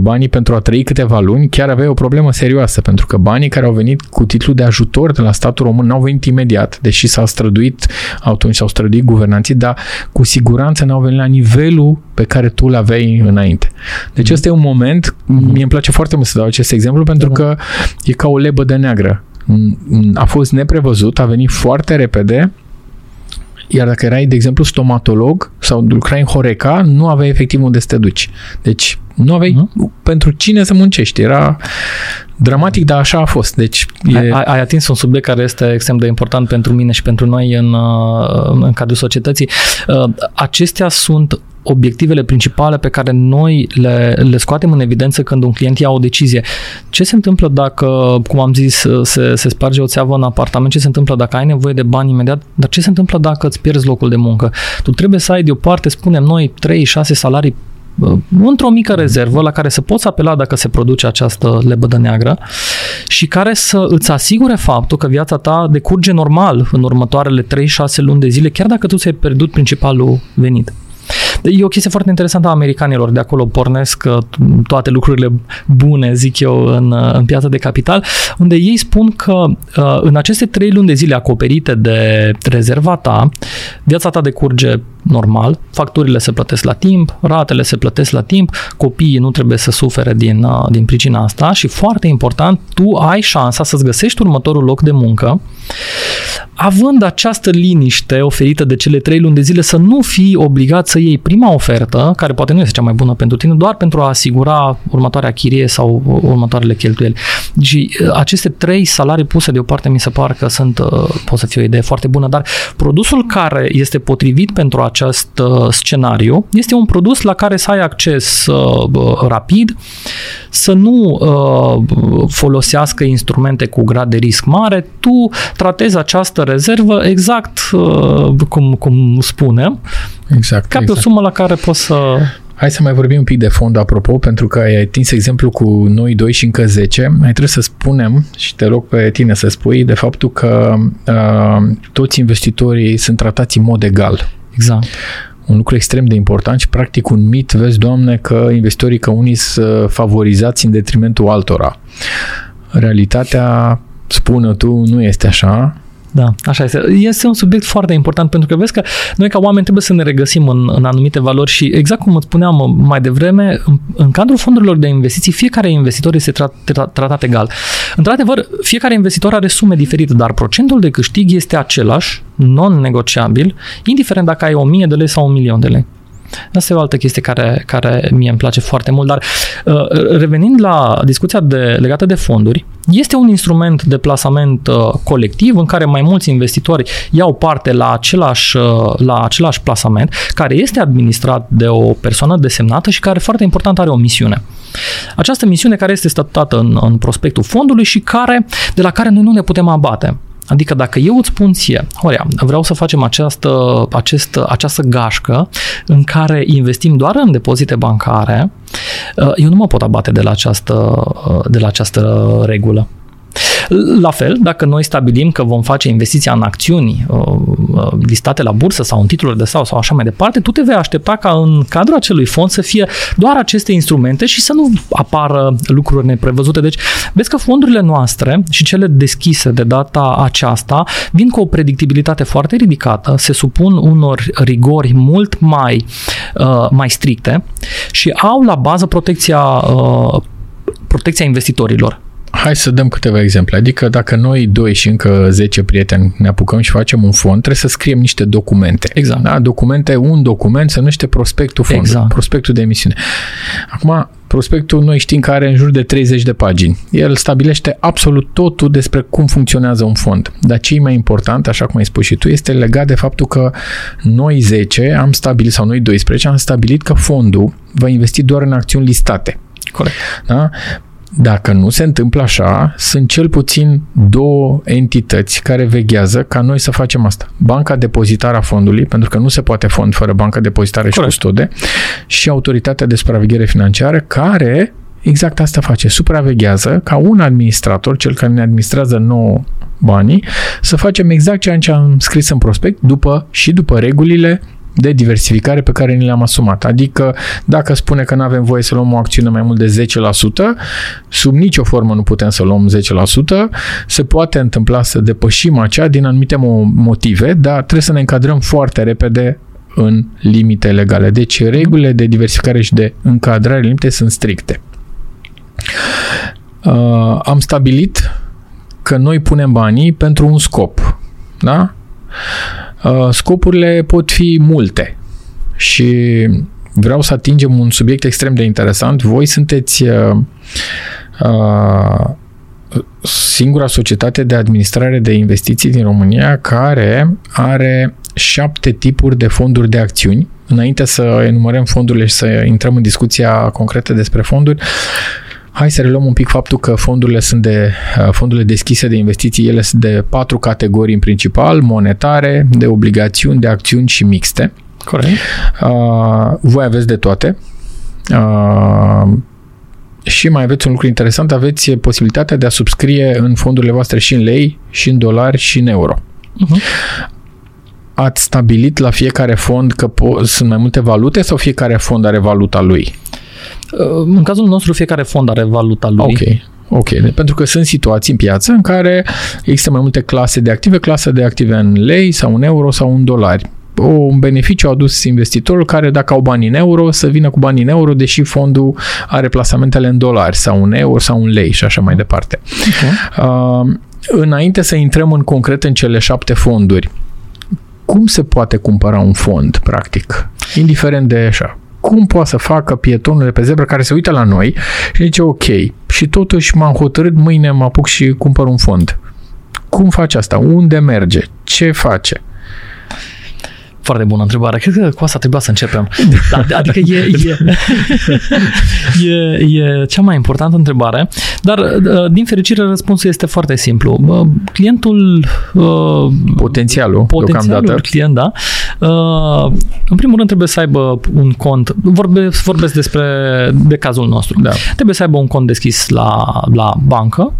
A: banii pentru a trăi câteva luni, chiar aveai o problemă serioasă, pentru că banii care au venit cu titlul de ajutor de la statul român n-au venit imediat, deși s-au străduit, atunci s-au străduit guvernanții, dar cu siguranță n-au venit la nivelul pe care tu l aveai înainte. Deci mm. ăsta e un moment, mm. mie îmi place foarte mult să dau acest exemplu, pentru da. că e ca o lebă de neagră. A fost neprevăzut, a venit foarte repede, iar dacă erai, de exemplu, stomatolog sau lucrai în Horeca, nu aveai efectiv unde să te duci. Deci nu aveai uh-huh. pentru cine să muncești. Era dramatic, dar așa a fost. Deci
B: e... ai, ai atins un subiect care este extrem de important pentru mine și pentru noi în, uh, în cadrul societății. Uh, acestea sunt obiectivele principale pe care noi le, le scoatem în evidență când un client ia o decizie. Ce se întâmplă dacă, cum am zis, se, se sparge o țeavă în apartament, ce se întâmplă dacă ai nevoie de bani imediat, dar ce se întâmplă dacă îți pierzi locul de muncă? Tu trebuie să ai deoparte, spunem noi, 3-6 salarii într-o mică rezervă la care să poți apela dacă se produce această lebădă neagră și care să îți asigure faptul că viața ta decurge normal în următoarele 3-6 luni de zile, chiar dacă tu ți-ai pierdut principalul venit. E o chestie foarte interesantă a americanilor, de acolo pornesc uh, toate lucrurile bune, zic eu, în, uh, în piața de capital, unde ei spun că uh, în aceste trei luni de zile acoperite de rezerva ta, viața ta decurge normal, facturile se plătesc la timp, ratele se plătesc la timp, copiii nu trebuie să sufere din, din pricina asta și foarte important, tu ai șansa să-ți găsești următorul loc de muncă având această liniște oferită de cele trei luni de zile să nu fii obligat să iei prima ofertă, care poate nu este cea mai bună pentru tine, doar pentru a asigura următoarea chirie sau următoarele cheltuieli. Și uh, aceste trei salarii puse deoparte mi se pare că sunt, uh, pot să fie o idee foarte bună, dar produsul care este potrivit pentru acest uh, scenariu este un produs la care să ai acces rapid, să nu folosească instrumente cu grad de risc mare, tu tratezi această rezervă exact cum, cum spunem,
A: exact,
B: ca pe
A: exact.
B: o sumă la care poți să
A: Hai să mai vorbim un pic de fond, apropo, pentru că ai atins exemplu cu noi doi și încă 10. Mai trebuie să spunem, și te rog pe tine să spui, de faptul că uh, toți investitorii sunt tratați în mod egal.
B: Exact.
A: Un lucru extrem de important și practic un mit, vezi, Doamne, că investitorii, că unii sunt favorizați în detrimentul altora. Realitatea, spune tu, nu este așa
B: da, așa este. Este un subiect foarte important pentru că vezi că noi ca oameni trebuie să ne regăsim în, în anumite valori și exact cum îți spuneam mai devreme, în, în cadrul fondurilor de investiții, fiecare investitor este tra, tra, tratat egal. Într-adevăr, fiecare investitor are sume diferite, dar procentul de câștig este același, non-negociabil, indiferent dacă ai 1000 de lei sau un milion de lei. Asta e o altă chestie care, care mie îmi place foarte mult, dar uh, revenind la discuția de, legată de fonduri, este un instrument de plasament uh, colectiv în care mai mulți investitori iau parte la același, uh, la același plasament, care este administrat de o persoană desemnată și care, foarte important, are o misiune. Această misiune care este statutată în, în prospectul fondului și care, de la care noi nu ne putem abate. Adică dacă eu îți spun ție, Horia, vreau să facem această, acest, această gașcă în care investim doar în depozite bancare, eu nu mă pot abate de la această, de la această regulă. La fel, dacă noi stabilim că vom face investiția în acțiuni uh, uh, listate la bursă sau în titluri de sau sau așa mai departe, tu te vei aștepta ca în cadrul acelui fond să fie doar aceste instrumente și să nu apară lucruri neprevăzute. Deci, vezi că fondurile noastre și cele deschise de data aceasta vin cu o predictibilitate foarte ridicată, se supun unor rigori mult mai, uh, mai stricte și au la bază protecția, protecția investitorilor
A: Hai să dăm câteva exemple. Adică dacă noi doi și încă 10 prieteni ne apucăm și facem un fond, trebuie să scriem niște documente.
B: Exact.
A: Da? Documente, un document se numește prospectul fondului,
B: exact.
A: prospectul de emisiune. Acum, prospectul noi știm că are în jur de 30 de pagini. El stabilește absolut totul despre cum funcționează un fond. Dar ce e mai important, așa cum ai spus și tu, este legat de faptul că noi 10 am stabilit, sau noi 12 am stabilit că fondul va investi doar în acțiuni listate.
B: Corect.
A: Da? Dacă nu se întâmplă așa, sunt cel puțin două entități care veghează ca noi să facem asta. Banca depozitară a fondului, pentru că nu se poate fond fără banca depozitară Corect. și custode, și autoritatea de supraveghere financiară, care exact asta face. Supraveghează ca un administrator, cel care ne administrează nouă banii, să facem exact ceea ce am scris în prospect după și după regulile de diversificare pe care ni le-am asumat. Adică dacă spune că nu avem voie să luăm o acțiune mai mult de 10%, sub nicio formă nu putem să luăm 10%, se poate întâmpla să depășim acea din anumite motive, dar trebuie să ne încadrăm foarte repede în limite legale. Deci regulile de diversificare și de încadrare limite sunt stricte. Uh, am stabilit că noi punem banii pentru un scop. Da? Uh, scopurile pot fi multe și vreau să atingem un subiect extrem de interesant. Voi sunteți uh, uh, singura societate de administrare de investiții din România care are șapte tipuri de fonduri de acțiuni. Înainte să enumerăm fondurile și să intrăm în discuția concretă despre fonduri, Hai să reluăm un pic faptul că fondurile sunt de uh, fondurile deschise de investiții, ele sunt de patru categorii în principal, monetare, de obligațiuni, de acțiuni și mixte.
B: Corect.
A: Uh, voi aveți de toate. Uh, și mai aveți un lucru interesant, aveți posibilitatea de a subscrie în fondurile voastre și în lei, și în dolari, și în euro. Uh-huh. Ați stabilit la fiecare fond că po- sunt mai multe valute sau fiecare fond are valuta lui?
B: Uh, în cazul nostru, fiecare fond are valuta lui.
A: Ok. Ok, pentru că sunt situații în piață în care există mai multe clase de active, clase de active în lei sau în euro sau în dolari. O, un beneficiu a adus investitorul care dacă au bani în euro să vină cu bani în euro, deși fondul are plasamentele în dolari sau în euro sau în lei și așa mai departe. Okay. Uh, înainte să intrăm în concret în cele șapte fonduri, cum se poate cumpăra un fond, practic? Indiferent de așa, cum poate să facă pietonul de pe zebră care se uită la noi și zice ok, și totuși m-am hotărât, mâine mă apuc și cumpăr un fond. Cum face asta? Unde merge? Ce face?
B: Foarte bună întrebare. Cred că cu asta trebuia să începem. Da, adică e, e, *laughs* e, e cea mai importantă întrebare, dar uh, din fericire răspunsul este foarte simplu. Clientul
A: uh, potențialul,
B: potențialul client, da. Uh, în primul rând trebuie să aibă un cont. Vorbesc, vorbesc despre de cazul nostru. Da. Trebuie să aibă un cont deschis la, la bancă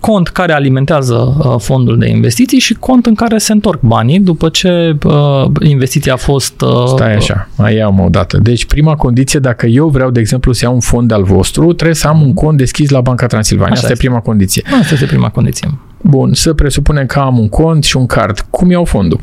B: cont care alimentează uh, fondul de investiții și cont în care se întorc banii după ce uh, investiția a fost... Uh,
A: Stai așa, mai iau o dată. Deci prima condiție, dacă eu vreau, de exemplu, să iau un fond al vostru, trebuie să am un cont deschis la Banca Transilvania. Așa Asta este prima condiție.
B: Asta este prima condiție.
A: Bun, să presupunem că am un cont și un card. Cum iau fondul?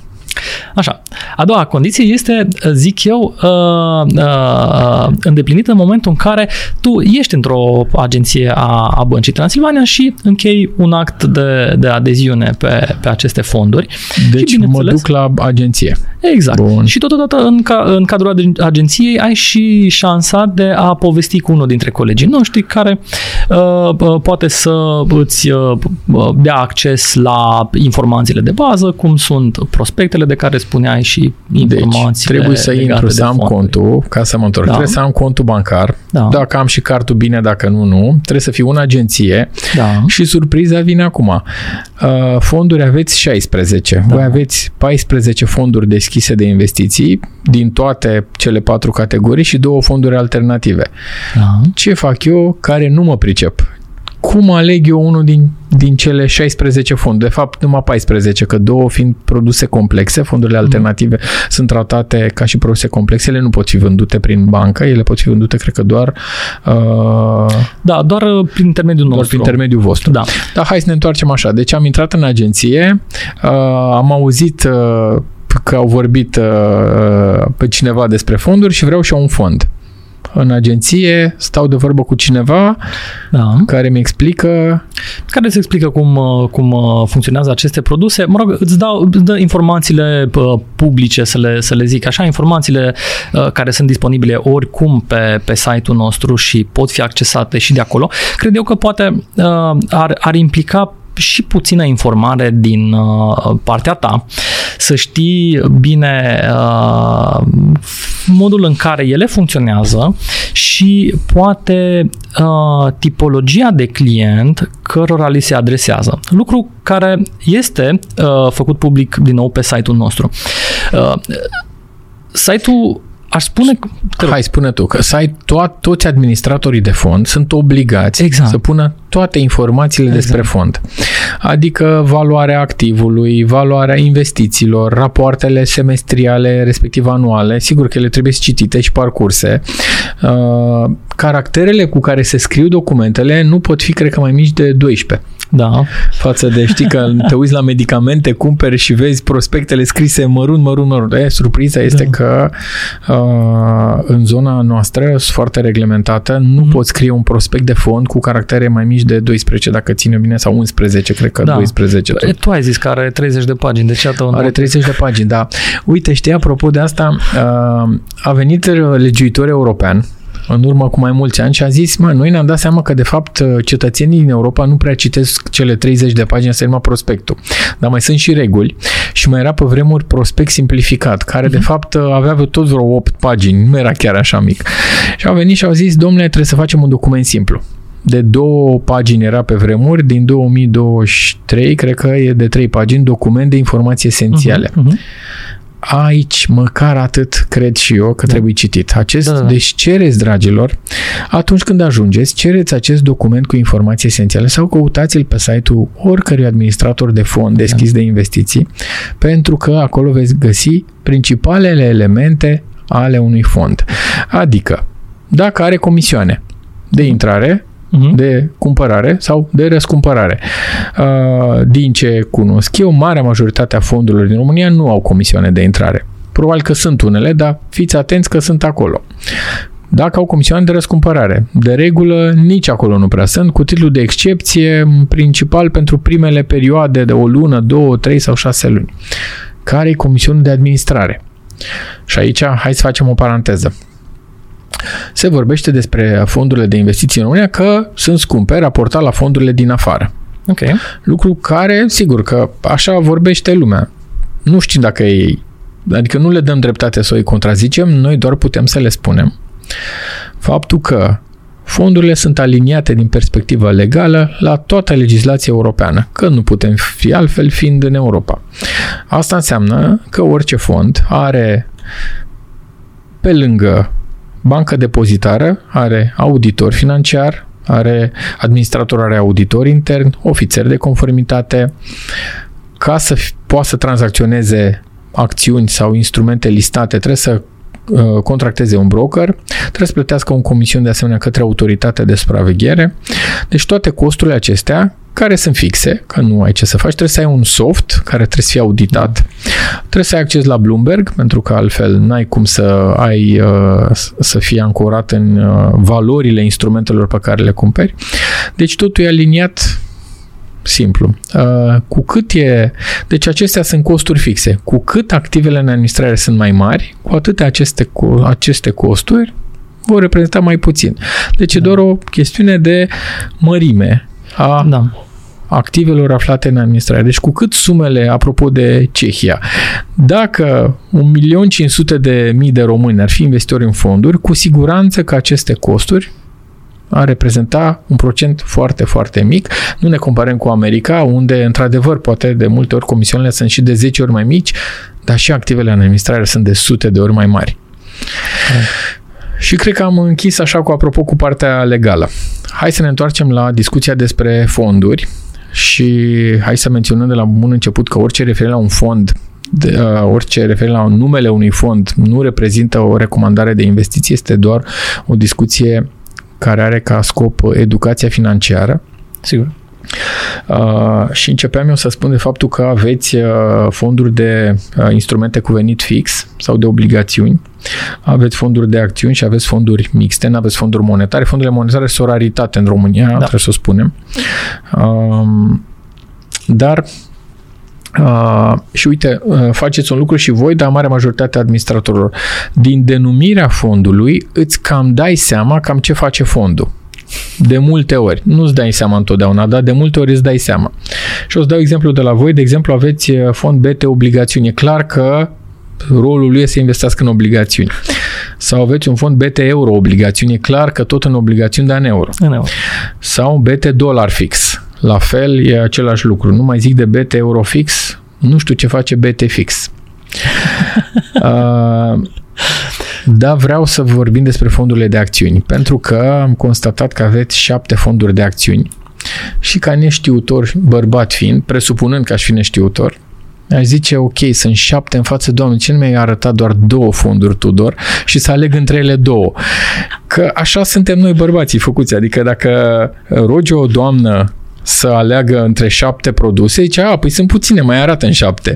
B: Așa. A doua condiție este, zic eu, uh, uh, îndeplinită în momentul în care tu ești într-o agenție a, a Băncii Transilvania și închei un act de, de adeziune pe, pe aceste fonduri.
A: Deci și, mă duc la agenție.
B: Exact. Bun. Și totodată în, ca, în cadrul agenției ai și șansa de a povesti cu unul dintre colegii noștri care uh, poate să îți uh, dea acces la informațiile de bază, cum sunt prospectele de care spuneai și informații. Deci,
A: trebuie să intru să am contul, ca să mă întorc. Da. Trebuie să am contul bancar. Da. Dacă am și cartul bine, dacă nu, nu. Trebuie să fiu în agenție. Da. Și surpriza vine acum. Uh, fonduri aveți 16. Da. Voi aveți 14 fonduri deschise de investiții din toate cele patru categorii și două fonduri alternative. Da. Ce fac eu care nu mă pricep? Cum aleg eu unul din, din cele 16 fonduri? De fapt, numai 14, că două fiind produse complexe, fondurile mm. alternative mm. sunt tratate ca și produse complexe, ele nu pot fi vândute prin bancă, ele pot fi vândute, cred că, doar... Uh,
B: da, doar uh, prin intermediul nostru. Doar
A: prin intermediul vostru. Da. Dar hai să ne întoarcem așa. Deci am intrat în agenție, uh, am auzit uh, că au vorbit uh, pe cineva despre fonduri și vreau și eu un fond în agenție, stau de vorbă cu cineva da. care mi explică...
B: Care îți explică cum, uh, cum uh, funcționează aceste produse. Mă rog, îți, dau, îți dă informațiile uh, publice, să le, să le zic așa, informațiile care sunt disponibile oricum pe, pe site-ul nostru și pot fi accesate și de acolo. Cred eu că poate ar, ar implica și puțină informare din uh, partea ta, să știi bine uh, modul în care ele funcționează și poate uh, tipologia de client cărora li se adresează. Lucru care este uh, făcut public din nou pe site-ul nostru. Uh, site-ul Aș spune...
A: Că... Hai, spune tu, că să ai to- toți administratorii de fond sunt obligați exact. să pună toate informațiile exact. despre fond. Adică valoarea activului, valoarea investițiilor, rapoartele semestriale, respectiv anuale, sigur că ele trebuie citite și parcurse. Uh, caracterele cu care se scriu documentele nu pot fi, cred că, mai mici de 12.
B: Da.
A: Față de, știi că te uiți la medicamente, cumperi și vezi prospectele scrise mărunt, mărunt, mărunt. E, surpriza este da. că uh, în zona noastră, sunt foarte reglementată, nu mm-hmm. poți scrie un prospect de fond cu caractere mai mici de 12, dacă ține bine, sau 11, cred că da. 12. Tot.
B: Tu ai zis că are 30 de pagini, deci iată
A: Are 30 de pagini, da. Uite, știi, apropo de asta, uh, a venit legiuitor european în urmă cu mai mulți ani și a zis, mă, noi ne-am dat seama că de fapt cetățenii din Europa nu prea citesc cele 30 de pagini să prospectul. Dar mai sunt și reguli și mai era pe vremuri prospect simplificat, care de mhm. fapt avea tot vreo 8 pagini, nu era chiar așa mic. Și au venit și au zis, domnule, trebuie să facem un document simplu de două pagini era pe vremuri, din 2023, cred că e de trei pagini, document de informații esențiale. Uh-huh, uh-huh aici măcar atât cred și eu că da. trebuie citit. Acest, da, da. Deci cereți, dragilor, atunci când ajungeți, cereți acest document cu informații esențiale sau căutați-l pe site-ul oricărui administrator de fond deschis da. de investiții, pentru că acolo veți găsi principalele elemente ale unui fond. Adică, dacă are comisioane de intrare, uh-huh. de cumpărare sau de răscumpărare. Uh, din ce cunosc eu, marea majoritate a fondurilor din România nu au comisioane de intrare. Probabil că sunt unele, dar fiți atenți că sunt acolo. Dacă au comisioane de răscumpărare, de regulă nici acolo nu prea sunt, cu titlu de excepție, principal pentru primele perioade de o lună, două, trei sau șase luni. Care e comisiunea de administrare? Și aici hai să facem o paranteză se vorbește despre fondurile de investiții în România că sunt scumpe raportat la fondurile din afară.
B: Ok.
A: Lucru care, sigur că așa vorbește lumea. Nu știu dacă e Adică nu le dăm dreptate să o contrazicem, noi doar putem să le spunem. Faptul că fondurile sunt aliniate din perspectivă legală la toată legislația europeană, că nu putem fi altfel fiind în Europa. Asta înseamnă că orice fond are pe lângă bancă depozitară are auditor financiar, are administrator, are auditor intern, ofițer de conformitate, ca să poată să tranzacționeze acțiuni sau instrumente listate, trebuie să uh, contracteze un broker, trebuie să plătească un comision de asemenea către autoritatea de supraveghere. Deci toate costurile acestea care sunt fixe, că nu ai ce să faci, trebuie să ai un soft care trebuie să fie auditat, trebuie să ai acces la Bloomberg, pentru că altfel n-ai cum să ai uh, să fie ancorat în uh, valorile instrumentelor pe care le cumperi. Deci totul e aliniat simplu. Uh, cu cât e... Deci acestea sunt costuri fixe. Cu cât activele în administrare sunt mai mari, cu atât aceste, cu aceste costuri vor reprezenta mai puțin. Deci da. e doar o chestiune de mărime a da. activelor aflate în administrare. Deci cu cât sumele, apropo de Cehia, dacă 1.500.000 de mii de români ar fi investitori în fonduri, cu siguranță că aceste costuri ar reprezenta un procent foarte, foarte mic. Nu ne comparăm cu America, unde, într-adevăr, poate de multe ori comisioanele sunt și de 10 ori mai mici, dar și activele în administrare sunt de sute de ori mai mari. Da. Și cred că am închis așa cu apropo cu partea legală. Hai să ne întoarcem la discuția despre fonduri și hai să menționăm de la bun început că orice referire la un fond de, uh, orice referire la numele unui fond nu reprezintă o recomandare de investiție, este doar o discuție care are ca scop educația financiară.
B: Sigur.
A: Uh, și începeam eu să spun de faptul că aveți uh, fonduri de uh, instrumente cu venit fix sau de obligațiuni, aveți fonduri de acțiuni și aveți fonduri mixte, nu aveți fonduri monetare. Fondurile monetare sunt o raritate în România, da. trebuie să o spunem. Uh, dar Uh, și uite, uh, faceți un lucru și voi, dar mare majoritate administratorilor. Din denumirea fondului îți cam dai seama cam ce face fondul. De multe ori. Nu-ți dai seama întotdeauna, dar de multe ori îți dai seama. Și o să dau exemplu de la voi. De exemplu, aveți uh, fond BT obligațiuni. E clar că rolul lui este să investească în obligațiuni. Sau aveți un fond BT euro obligațiuni. E clar că tot în obligațiuni, dar în euro.
B: În euro.
A: Sau BT dolar fix. La fel, e același lucru. Nu mai zic de BT euro fix, nu știu ce face BT fix. *laughs* uh, da, vreau să vorbim despre fondurile de acțiuni, pentru că am constatat că aveți șapte fonduri de acțiuni și ca neștiutor, bărbat fiind, presupunând că aș fi neștiutor, aș zice, ok, sunt șapte în față, doamne, ce nu mi-ai arătat doar două fonduri, Tudor, și să aleg între ele două? Că așa suntem noi bărbații făcuți, adică dacă rogi o doamnă să aleagă între șapte produse, zice, a, păi sunt puține, mai arată în șapte.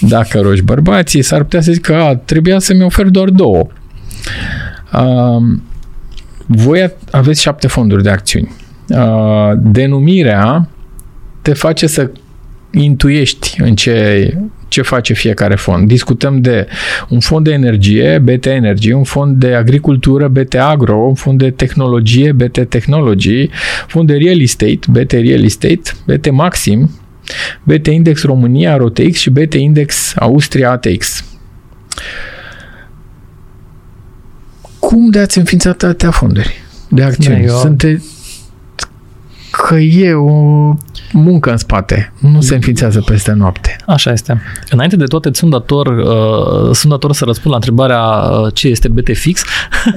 A: Dacă rogi bărbații, s-ar putea să zică, a, trebuia să-mi ofer doar două. Uh, voi aveți șapte fonduri de acțiuni. Uh, denumirea te face să intuiești în ce ce face fiecare fond. Discutăm de un fond de energie, BT Energy, un fond de agricultură, BT Agro, un fond de tehnologie, BT Technology, fond de real estate, BT Real Estate, BT Maxim, BT Index România, ROTX și BT Index Austria ATX. Cum de ați înființat atâtea fonduri de acțiuni?
B: Eu-
A: Sunte că e o muncă în spate. Nu se înființează peste noapte.
B: Așa este. Înainte de toate, sunt dator, uh, sunt dator să răspund la întrebarea uh, ce este BTFix.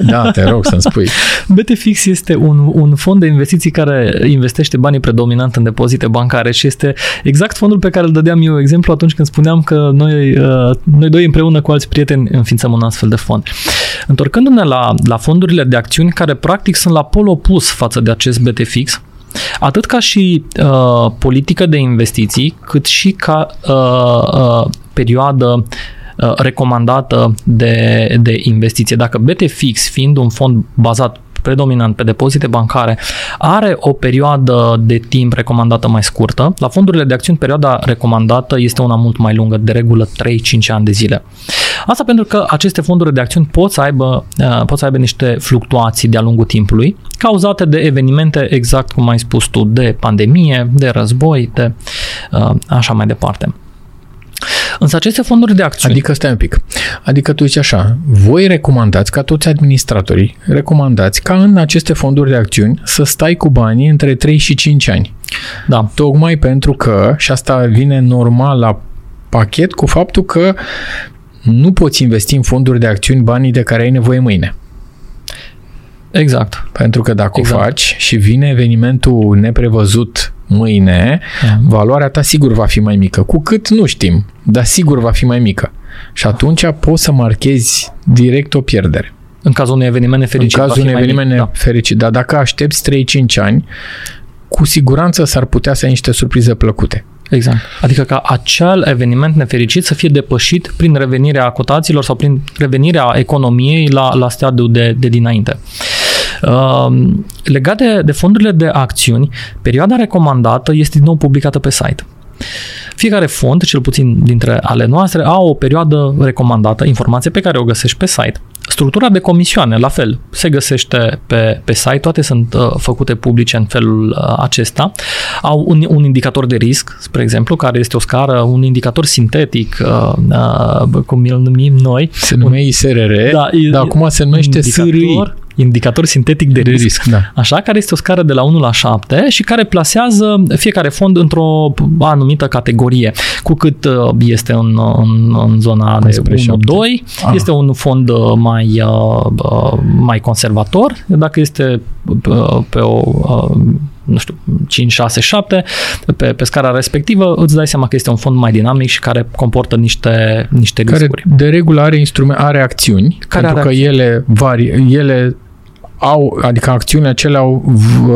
A: Da, te rog să-mi spui. *laughs*
B: BTFix este un, un fond de investiții care investește banii predominant în depozite bancare și este exact fondul pe care îl dădeam eu exemplu atunci când spuneam că noi, uh, noi doi împreună cu alți prieteni înființăm un astfel de fond. Întorcându-ne la, la fondurile de acțiuni care practic sunt la pol opus față de acest BTFix, atât ca și uh, politică de investiții, cât și ca uh, uh, perioadă uh, recomandată de, de investiție. Dacă BTFix, fiind un fond bazat predominant pe depozite bancare, are o perioadă de timp recomandată mai scurtă. La fondurile de acțiuni, perioada recomandată este una mult mai lungă, de regulă 3-5 ani de zile. Asta pentru că aceste fonduri de acțiuni pot să aibă, uh, pot să aibă niște fluctuații de-a lungul timpului, cauzate de evenimente, exact cum ai spus tu, de pandemie, de război, de uh, așa mai departe. Însă aceste fonduri de acțiuni...
A: Adică, stai un pic. Adică tu zici așa, voi recomandați, ca toți administratorii, recomandați ca în aceste fonduri de acțiuni să stai cu banii între 3 și 5 ani.
B: Da,
A: Tocmai pentru că, și asta vine normal la pachet cu faptul că nu poți investi în fonduri de acțiuni banii de care ai nevoie mâine.
B: exact.
A: Pentru că dacă
B: Exact.
A: o faci și vine evenimentul neprevăzut mâine,
B: Da.
A: valoarea ta sigur va fi mai mică. Cu cât nu știm, dar sigur va fi mai mică. Și atunci poți să marchezi direct o pierdere.
B: În cazul unui eveniment nefericit.
A: în
B: va
A: cazul
B: fi
A: unui
B: mai
A: eveniment
B: mic, da.
A: nefericit. Dar dacă aștepți 3-5 ani, cu siguranță s-ar putea să ai niște surprize plăcute.
B: Exact. Adică ca acel eveniment nefericit să fie depășit prin revenirea cotațiilor sau prin revenirea economiei la, la stadiul de, de dinainte. Uh, legat de, de fondurile de acțiuni, perioada recomandată este din nou publicată pe site. Fiecare fond, cel puțin dintre ale noastre, au o perioadă recomandată, informație pe care o găsești pe site. Structura de comisioane, la fel, se găsește pe, pe site, toate sunt uh, făcute publice în felul uh, acesta. Au un, un indicator de risc, spre exemplu, care este o scară, un indicator sintetic, uh, uh, cum îl numim noi.
A: Se numea ISRR,
B: Da, e-
A: dar acum se numește SRI.
B: Indicator, indicator sintetic de
A: De
B: risc.
A: risc, da.
B: Așa, care este o scară de la 1 la 7 și care plasează fiecare fond într-o anumită categorie. Cu cât uh, este în, în, în zona de
A: Spre
B: 1-2,
A: șapte. Ah.
B: este un fond uh, mai, uh, uh, mai conservator. Dacă este uh, pe o uh, nu știu, 5, 6, 7, pe, pe scara respectivă, îți dai seama că este un fond mai dinamic și care comportă niște, niște
A: Care
B: riscuri.
A: de regulă are instrument, are acțiuni,
B: Care
A: pentru
B: are
A: că ele vari, ele au, adică acțiunile acelea au, v-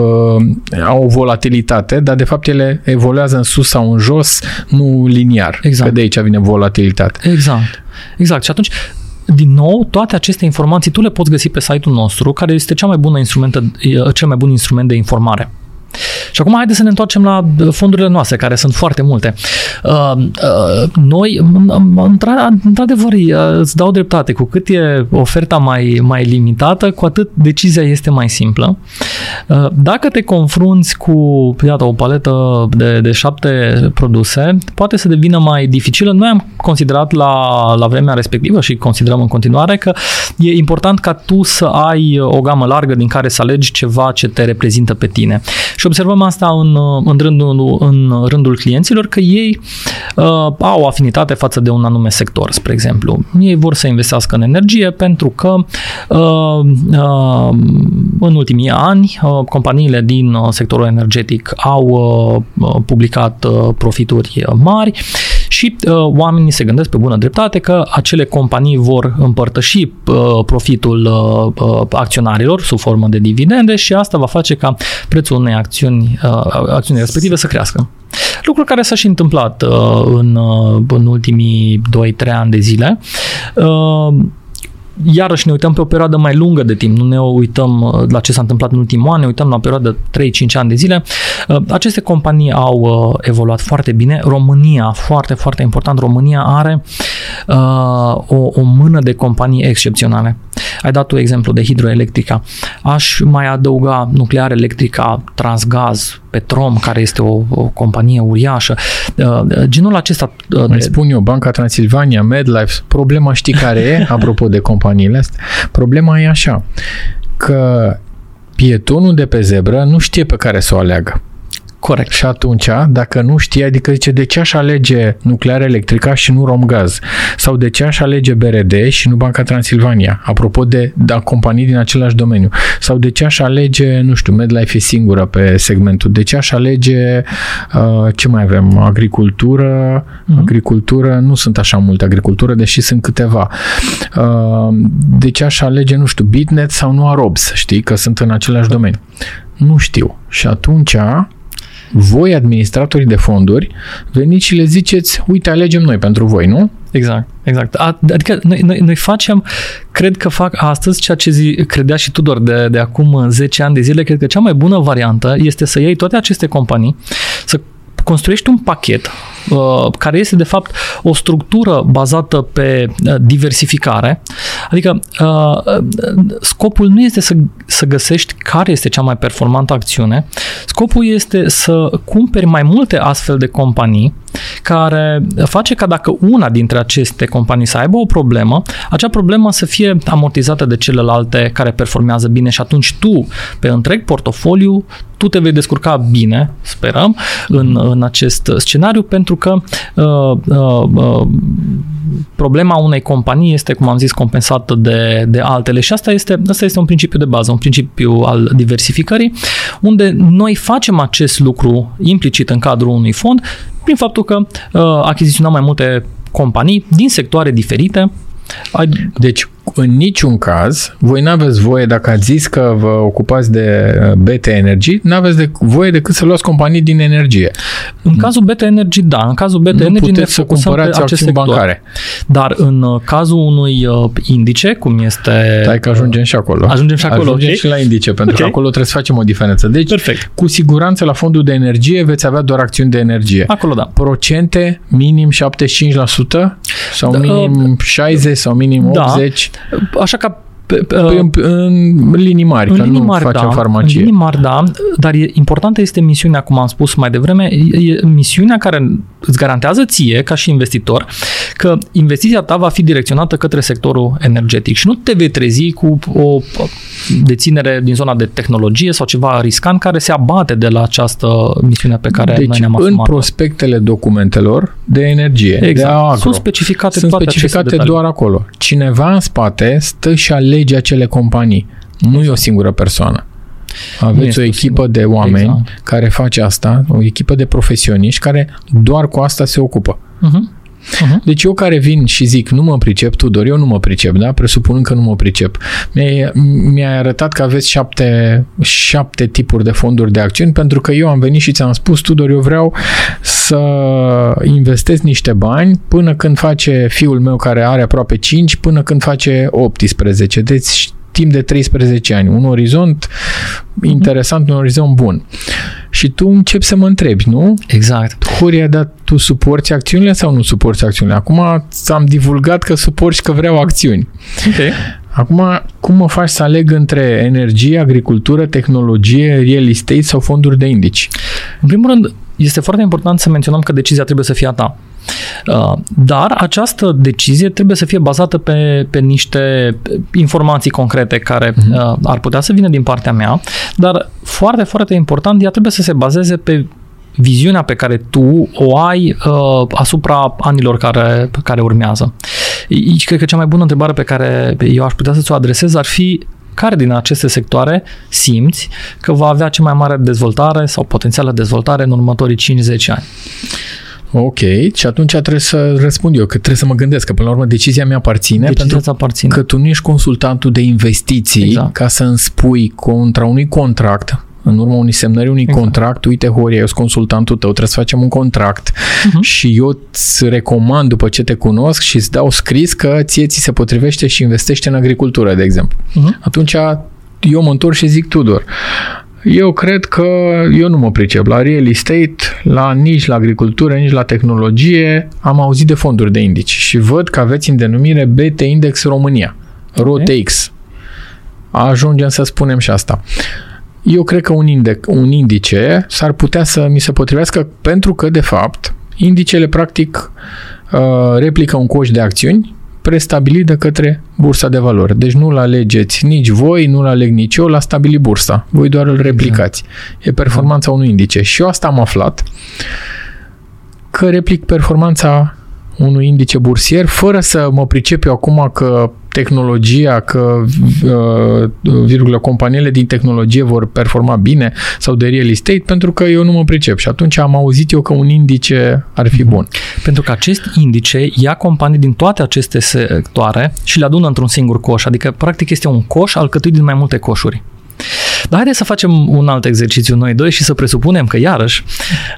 A: au o volatilitate, dar de fapt ele evoluează în sus sau în jos, nu liniar.
B: Exact.
A: Că de aici vine volatilitatea.
B: Exact. Exact. Și atunci, din nou, toate aceste informații tu le poți găsi pe site-ul nostru, care este cea mai bună instrumentă, e, cel mai bun instrument de informare. Și acum haideți să ne întoarcem la uh, fondurile noastre, care sunt foarte multe. Uh, uh, noi, într- într-adevăr, uh, îți dau dreptate, cu cât e oferta mai, mai limitată, cu atât decizia este mai simplă. Uh, Dacă te confrunți cu, iată, o paletă de, de șapte produse, poate să devină mai dificilă. Noi am considerat la, la vremea respectivă și considerăm în continuare că e important ca tu să ai o gamă largă din care să alegi ceva ce te reprezintă pe tine. Și observăm asta în, în, rândul, în rândul clienților, că ei uh, au afinitate față de un anume sector, spre exemplu. Ei vor să investească în energie pentru că uh, uh, în ultimii ani uh, companiile din uh, sectorul energetic au uh, uh, publicat uh, profituri uh, mari și uh, oamenii se gândesc pe bună dreptate că acele companii vor împărtăși uh, profitul uh, uh, acționarilor sub formă de dividende și asta va face ca prețul unei acțiuni, uh, acțiunii respective să crească. Lucru care s-a și întâmplat uh, în, uh, în ultimii 2-3 ani de zile. Uh, iarăși ne uităm pe o perioadă mai lungă de timp, nu ne uităm uh, la ce s-a întâmplat în ultimul an, ne uităm la o perioadă 3-5 ani de zile, uh, aceste companii au uh, evoluat foarte bine. România, foarte, foarte important, România are uh, o, o mână de companii excepționale. Ai dat tu exemplu de hidroelectrica. Aș mai adăuga nuclear electrica, Transgaz, Petrom, care este o, o companie uriașă. Uh, genul acesta...
A: Uh, mai spun eu, Banca Transilvania, MedLife, problema știi care e, *laughs* apropo de companiile astea? Problema e așa, că pietonul de pe zebră nu știe pe care să o aleagă.
B: Corect.
A: Și atunci, dacă nu știe, adică zice de ce aș alege nuclear electrica și nu Romgaz? Sau de ce aș alege BRD și nu Banca Transilvania? Apropo de, de companii din același domeniu. Sau de ce aș alege, nu știu, MedLife e singură pe segmentul. De ce aș alege, uh, ce mai avem? Agricultură, mm-hmm. agricultură, nu sunt așa multe agricultură, deși sunt câteva. Uh, de ce aș alege, nu știu, Bitnet sau nu Arobs, știi, că sunt în același domeniu. Nu știu. Și atunci voi, administratorii de fonduri, veniți și le ziceți, uite, alegem noi pentru voi, nu?
B: Exact, exact. Adică noi, noi, noi facem, cred că fac astăzi ceea ce zi, credea și Tudor de, de acum 10 ani de zile, cred că cea mai bună variantă este să iei toate aceste companii, să construiești un pachet uh, care este de fapt o structură bazată pe uh, diversificare. Adică uh, scopul nu este să, să găsești care este cea mai performantă acțiune, scopul este să cumperi mai multe astfel de companii care face ca dacă una dintre aceste companii să aibă o problemă, acea problemă să fie amortizată de celelalte care performează bine și atunci tu, pe întreg portofoliu, tu te vei descurca bine, sperăm, în, în acest scenariu, pentru că uh, uh, uh, problema unei companii este, cum am zis, compensată de, de altele și asta este, asta este un principiu de bază, un principiu al diversificării, unde noi facem acest lucru implicit în cadrul unui fond prin faptul că uh, achiziționăm mai multe companii din sectoare diferite.
A: Deci, în niciun caz, voi nu aveți voie, dacă ați zis că vă ocupați de uh, BT Energy, nu aveți de, voie decât să luați companii din energie.
B: În cazul BT Energy, da. În cazul BT
A: nu
B: Energy
A: ne să cumpărați acțiuni bancare.
B: Dar în uh, cazul unui uh, indice, cum este...
A: Stai că ajungem și acolo.
B: Ajungem și acolo,
A: Ajungem
B: okay.
A: și la indice, pentru okay. că acolo trebuie să facem o diferență. Deci,
B: Perfect.
A: cu siguranță la fondul de energie veți avea doar acțiuni de energie.
B: Acolo, da.
A: Procente, minim 75%? Sau da, minim 60 sau minim 80?
B: Da. Așa ca
A: pe, pe, în, în linii mari, în că linii nu mari, facem
B: da,
A: farmacie.
B: În linii mari, da, dar e, importantă este misiunea, cum am spus mai devreme, e misiunea care îți garantează ție, ca și investitor, că investiția ta va fi direcționată către sectorul energetic și nu te vei trezi cu o deținere din zona de tehnologie sau ceva riscant care se abate de la această misiune pe care
A: deci,
B: noi ne-am asumat.
A: în prospectele documentelor de energie,
B: exact.
A: de agro,
B: sunt specificate,
A: sunt
B: toate
A: specificate doar acolo. Cineva în spate stă și alege acele companii. Nu exact. e o singură persoană. Aveți o echipă de oameni exact. care face asta, o echipă de profesioniști care doar cu asta se ocupă.
B: Uh-huh.
A: Uh-huh. Deci eu care vin și zic, nu mă pricep, Tudor, eu nu mă pricep, da? Presupunând că nu mă pricep. Mi-ai, mi-ai arătat că aveți șapte, șapte tipuri de fonduri de acțiuni pentru că eu am venit și ți-am spus, Tudor, eu vreau să investesc niște bani până când face fiul meu care are aproape 5, până când face 18. Deci timp de 13 ani. Un orizont interesant, un orizont bun. Și tu începi să mă întrebi, nu?
B: Exact.
A: Horia, dar tu suporți acțiunile sau nu suporți acțiunile? Acum ți-am divulgat că suporți că vreau acțiuni.
B: Ok.
A: Acum, cum mă faci să aleg între energie, agricultură, tehnologie, real estate sau fonduri de indici?
B: În primul rând, este foarte important să menționăm că decizia trebuie să fie a ta. Uh, dar această decizie trebuie să fie bazată pe, pe niște informații concrete care uh-huh. ar putea să vină din partea mea, dar foarte, foarte important, ea trebuie să se bazeze pe viziunea pe care tu o ai uh, asupra anilor care, care urmează. Aici cred că cea mai bună întrebare pe care eu aș putea să ți-o adresez ar fi care din aceste sectoare simți că va avea cea mai mare dezvoltare sau potențială dezvoltare în următorii 5-10 ani?
A: Ok, și atunci trebuie să răspund eu, că trebuie să mă gândesc, că până la urmă decizia mea aparține,
B: decizia
A: pentru
B: aparține.
A: că tu nu ești consultantul de investiții
B: Exact.
A: ca să îmi spui contra unui contract în urma unui semnării unui exact. contract, uite, Horia, eu sunt consultantul tău, trebuie să facem un contract uh-huh. și eu îți recomand după ce te cunosc și îți dau scris că ție ți se potrivește și investește în agricultură, de exemplu. Uh-huh. Atunci eu mă întorc și zic, Tudor, eu cred că eu nu mă pricep la real estate, la nici la agricultură, nici la tehnologie. Am auzit de fonduri de indici și văd că aveți în denumire BT Index România, ROTX. Ajungem să spunem și asta. Eu cred că un, indec, un indice s-ar putea să mi se potrivească pentru că, de fapt, indicele practic uh, replică un coș de acțiuni prestabilit de către bursa de valori. Deci nu-l alegeți nici voi, nu-l aleg nici eu, l-a stabilit bursa. Voi doar îl replicați. E performanța unui indice. Și eu asta am aflat că replic performanța unui indice bursier, fără să mă pricep eu acum că tehnologia, că uh, virgulă, companiile din tehnologie vor performa bine sau de real estate, pentru că eu nu mă pricep. Și atunci am auzit eu că un indice ar fi bun.
B: Pentru că acest indice ia companii din toate aceste sectoare și le adună într-un singur coș. Adică, practic, este un coș alcătuit din mai multe coșuri. Dar haideți să facem un alt exercițiu noi doi și să presupunem că iarăși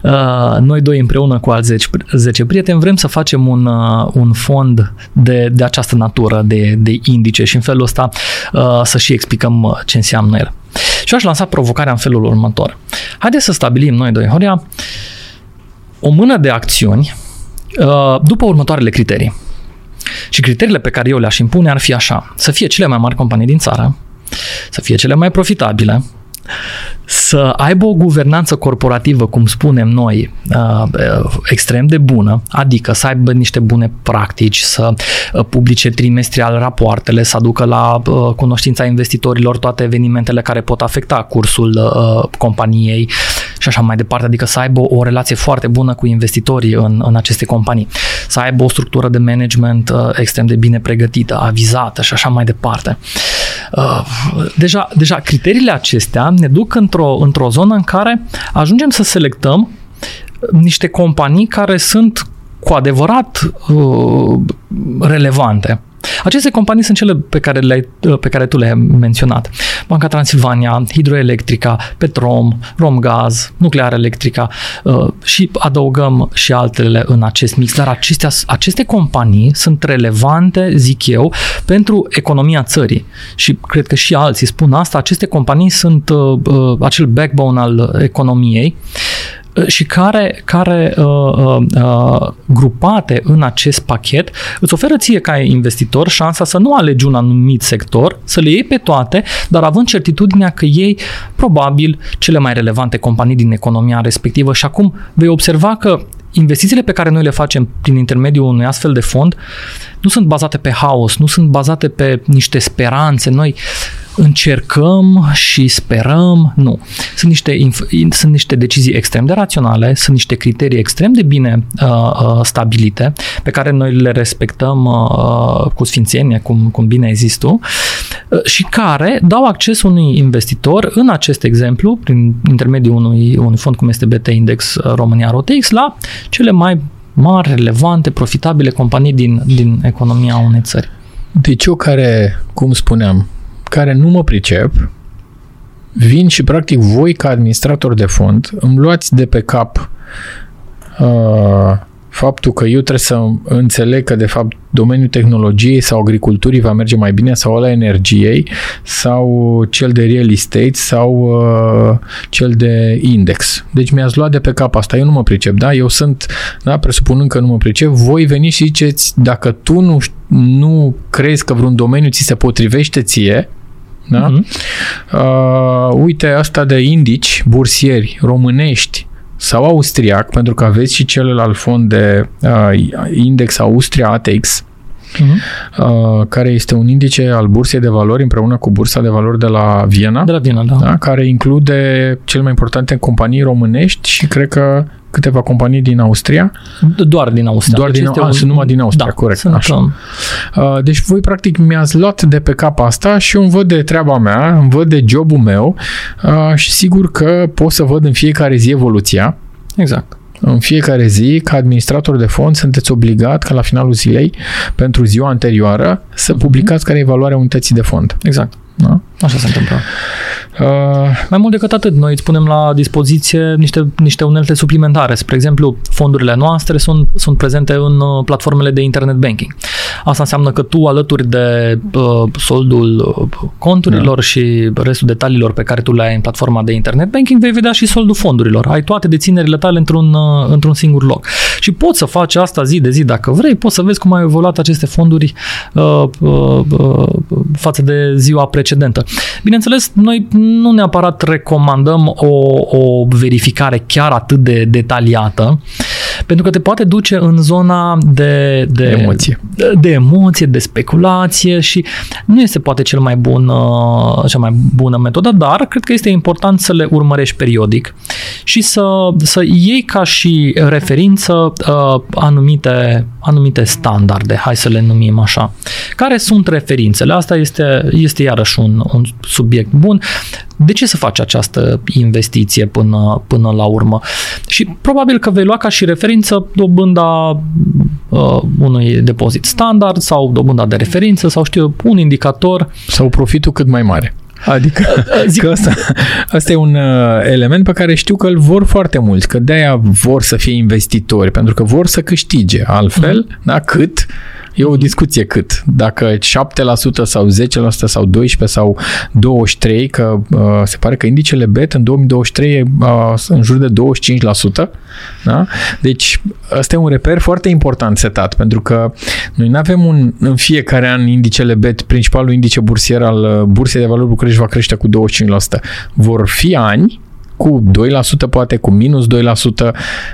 B: uh, noi doi împreună cu alți 10, 10 prieteni vrem să facem un, uh, un fond de, de această natură, de, de indice și în felul ăsta uh, să și explicăm ce înseamnă el. Și aș lansa provocarea în felul următor. Haideți să stabilim noi doi, Horia, o mână de acțiuni după următoarele criterii. Și criteriile pe care eu le-aș impune ar fi așa. Să fie cele mai mari companii din țară, să fie cele mai profitabile, să aibă o guvernanță corporativă, cum spunem noi, uh, uh, extrem de bună, adică să aibă niște bune practici, să uh, publice trimestrial rapoartele, să aducă la cunoștința investitorilor toate evenimentele care pot afecta cursul companiei și așa mai departe, adică să aibă o relație foarte bună cu investitorii în, în aceste companii, să aibă o structură de management extrem de bine pregătită, avizată și așa mai departe. Deja, deja criteriile acestea ne duc într-o, într-o zonă în care ajungem să selectăm niște companii care sunt cu adevărat uh, relevante. Aceste companii sunt cele pe care, le pe care tu le-ai menționat. Banca Transilvania, Hidroelectrica, Petrom, Romgaz, Nuclear Electrica uh, și adăugăm și altele în acest mix. Dar acestea, aceste companii sunt relevante, zic eu, pentru economia țării. Și cred că și alții spun asta. Aceste companii sunt uh, uh acel backbone al economiei și care, care uh, uh, uh, grupate în acest pachet îți oferă ție ca investitor șansa să nu alegi un anumit sector, să le iei pe toate, dar având certitudinea că ei probabil cele mai relevante companii din economia respectivă și acum vei observa că investițiile pe care noi le facem prin intermediul unui astfel de fond nu sunt bazate pe haos, nu sunt bazate pe niște speranțe. Noi încercăm și sperăm, nu. Sunt niște, sunt niște decizii extrem de raționale, sunt niște criterii extrem de bine uh, uh, stabilite, pe care noi le respectăm uh, cu sfințenie, cum, cum bine ai zis tu, uh, și care dau acces unui investitor, în acest exemplu, prin intermediul unui, unui fond cum este BT Index uh, România ROTX, la cele mai mari, relevante, profitabile companii din, din economia unei țări.
A: Deci eu care, cum spuneam, care nu mă pricep, vin și practic voi ca administrator de fond îmi luați de pe cap uh, faptul că eu trebuie să înțeleg că de fapt domeniul tehnologiei sau agriculturii va merge mai bine sau la energiei sau cel de real estate sau uh, cel de index. Deci mi-ați luat de pe cap asta. Eu nu mă pricep, da? Eu sunt, da, presupunând că nu mă pricep, voi veni și ziceți dacă tu nu, nu crezi că vreun domeniu ți se potrivește ție, da? Uh-huh. Uh, uite, asta de indici bursieri românești sau austriac, pentru că aveți și celălalt fond de uh, index Austria ATX, uh-huh. uh, care este un indice al bursei de valori împreună cu bursa de valori de la Viena,
B: de la Viena da.
A: Da, care include cele mai importante companii românești și cred că câteva companii din Austria.
B: Doar din Austria.
A: Doar deci din, Austria, sunt numai din Austria, da, corect. Sunt așa. Uh, deci voi practic mi-ați luat de pe cap asta și eu îmi văd de treaba mea, îmi văd de jobul meu uh, și sigur că pot să văd în fiecare zi evoluția.
B: Exact.
A: în fiecare zi, ca administrator de fond, sunteți obligat ca la finalul zilei, pentru ziua anterioară, să
B: Mhm.
A: publicați care e valoarea unității de fond.
B: Exact.
A: Da?
B: Așa se întâmplă.
A: Uh,
B: Mai mult decât atât, noi îți punem la dispoziție niște, niște unelte suplimentare. Spre exemplu, fondurile noastre sunt, sunt prezente în uh, platformele de internet banking. Asta înseamnă că tu, alături de uh, soldul uh, conturilor da. și restul detaliilor pe care tu le ai în platforma de internet banking, vei vedea și soldul fondurilor. Ai toate deținerile tale într-un, uh, într-un singur loc. Și poți să faci asta zi de zi dacă vrei, poți să vezi cum au evoluat aceste fonduri uh, uh, uh, față de ziua precedentă. Bineînțeles, noi nu neapărat recomandăm o, o verificare chiar atât de detaliată, pentru că te poate duce în zona de, de
A: Emoție.
B: De, de emoție, de speculație și nu este poate cel mai bun, uh, cea mai bună metodă, dar cred că este important să le urmărești periodic și să, să iei ca și referință uh, anumite, anumite standarde, hai să le numim așa. Care sunt referințele? Asta este, este iarăși un, un subiect bun. De ce să faci această investiție până, până la urmă? Și probabil că vei lua ca și referință dobânda uh, unui depozit standard sau dobânda de referință sau știu eu, un indicator.
A: sau profitul cât mai mare. Adică *laughs*
B: Zic-
A: că asta, asta e un uh, element pe care știu că îl vor foarte mulți, că de-aia vor să fie investitori, pentru că vor să câștige. Altfel,
B: Mhm.
A: da, cât? E o discuție cât. Dacă 7% sau 10% sau 12% sau 23%, că uh, se pare că indicele BET în 2023 e uh, în jur de 25%. Da? Deci ăsta e un reper foarte important setat, pentru că noi nu avem un, în fiecare an indicele BET, principalul indice bursier al uh, Bursei de Valori București va crește cu 25%. Vor fi ani cu 2%, poate cu minus 2%,